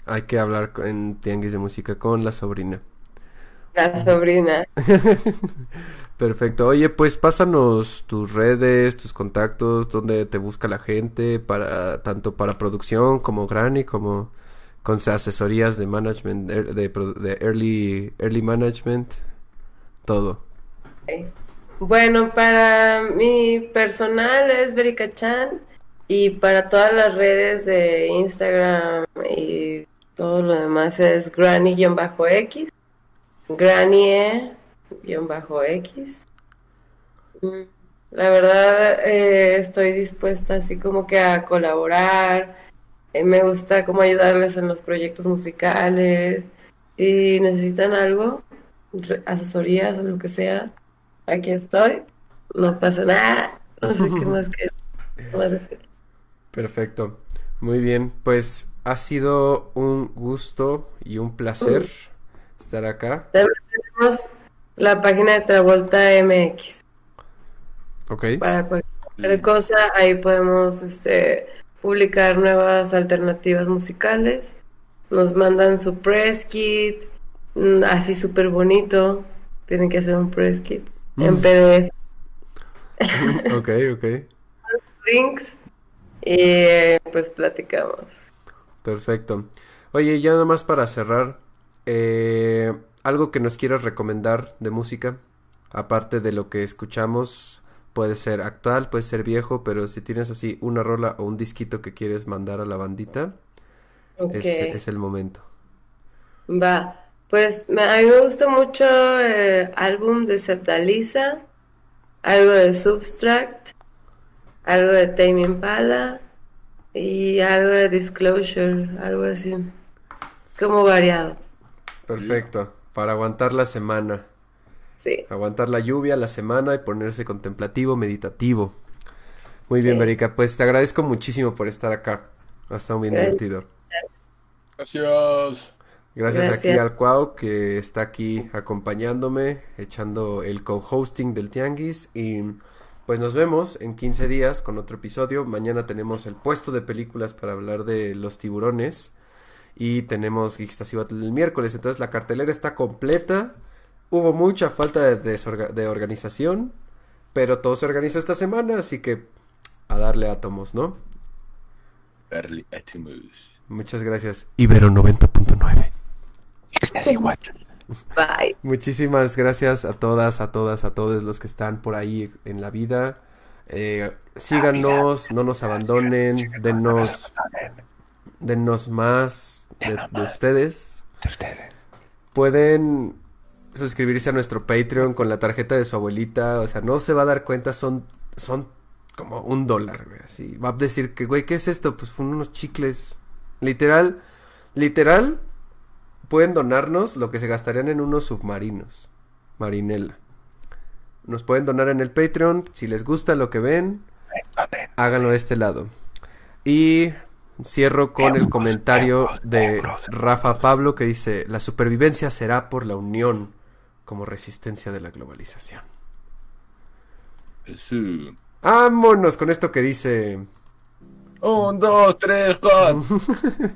Hay que hablar en Tianguis de Música con la sobrina. La sobrina. (laughs) Perfecto. Oye, pues pásanos tus redes, tus contactos, donde te busca la gente para tanto para producción como Granny como con asesorías de management de, produ- de early early management, todo. Bueno, para mi personal es Berika Chan y para todas las redes de Instagram y todo lo demás es Granny-X, Granny-X. Mm, La verdad eh, estoy dispuesta así como que a colaborar, eh, me gusta como ayudarles en los proyectos musicales, si necesitan algo, asesorías o lo que sea. Aquí estoy. No pasa nada. No sé qué más que (laughs) decir. Perfecto. Muy bien, pues ha sido un gusto y un placer estar acá. También tenemos la página de Travolta MX. ¿Ok? Para cualquier cosa, ahí podemos este, publicar nuevas alternativas musicales. Nos mandan su press kit, así súper bonito. Tienen que hacer un press kit en Mm. PDF. (laughs) Ok, ok. Links. Y pues platicamos. Perfecto. Oye, ya nada más para cerrar, eh, algo que nos quieras recomendar de música, aparte de lo que escuchamos, puede ser actual, puede ser viejo, pero si tienes así una rola o un disquito que quieres mandar a la bandita, es, es el momento. Va, pues me- a mí me gusta mucho el álbum de Septaliza, algo de Substract, algo de Tame Impala y algo de Disclosure, algo así, como variado, Perfecto. Para aguantar la semana, sí. aguantar la lluvia, la semana y ponerse contemplativo, meditativo. Muy bien. Verica, pues te agradezco muchísimo por estar acá. Ha estado bien divertido. Gracias. Gracias aquí Gracias. al Cuau que está aquí acompañándome, echando el co-hosting del Tianguis y pues nos vemos en 15 días con otro episodio. Mañana tenemos el puesto de películas para hablar de los tiburones y tenemos Geekstasibatl el miércoles, entonces la cartelera está completa. Hubo mucha falta de, de organización, pero todo se organizó esta semana, así que a darle átomos, ¿no? Early Atimus. Muchas gracias. Ibero 90.9. Bye. Muchísimas gracias a todas, a todas, a todos los que están por ahí en la vida. Eh, síganos, no nos abandonen, denos, denos más de, de ustedes. De ustedes. Pueden suscribirse a nuestro Patreon con la tarjeta de su abuelita. O sea, no se va a dar cuenta, son, son como un dólar, güey. Así. Va a decir que, güey, ¿qué es esto? Pues fueron unos chicles. Literal, literal, pueden donarnos lo que se gastarían en unos submarinos. Marinela. Nos pueden donar en el Patreon. Si les gusta lo que ven, háganlo de este lado. Y cierro con el comentario de Rafa Pablo que dice, la supervivencia será por la unión como resistencia de la globalización. Vámonos con esto que dice... Un, dos, tres, cuatro.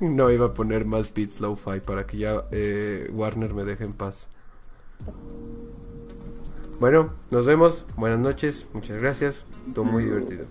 (laughs) no iba a poner más beats lo-fi para que ya eh, Warner me deje en paz. Bueno, nos vemos. Buenas noches. Muchas gracias. Estuvo muy divertido.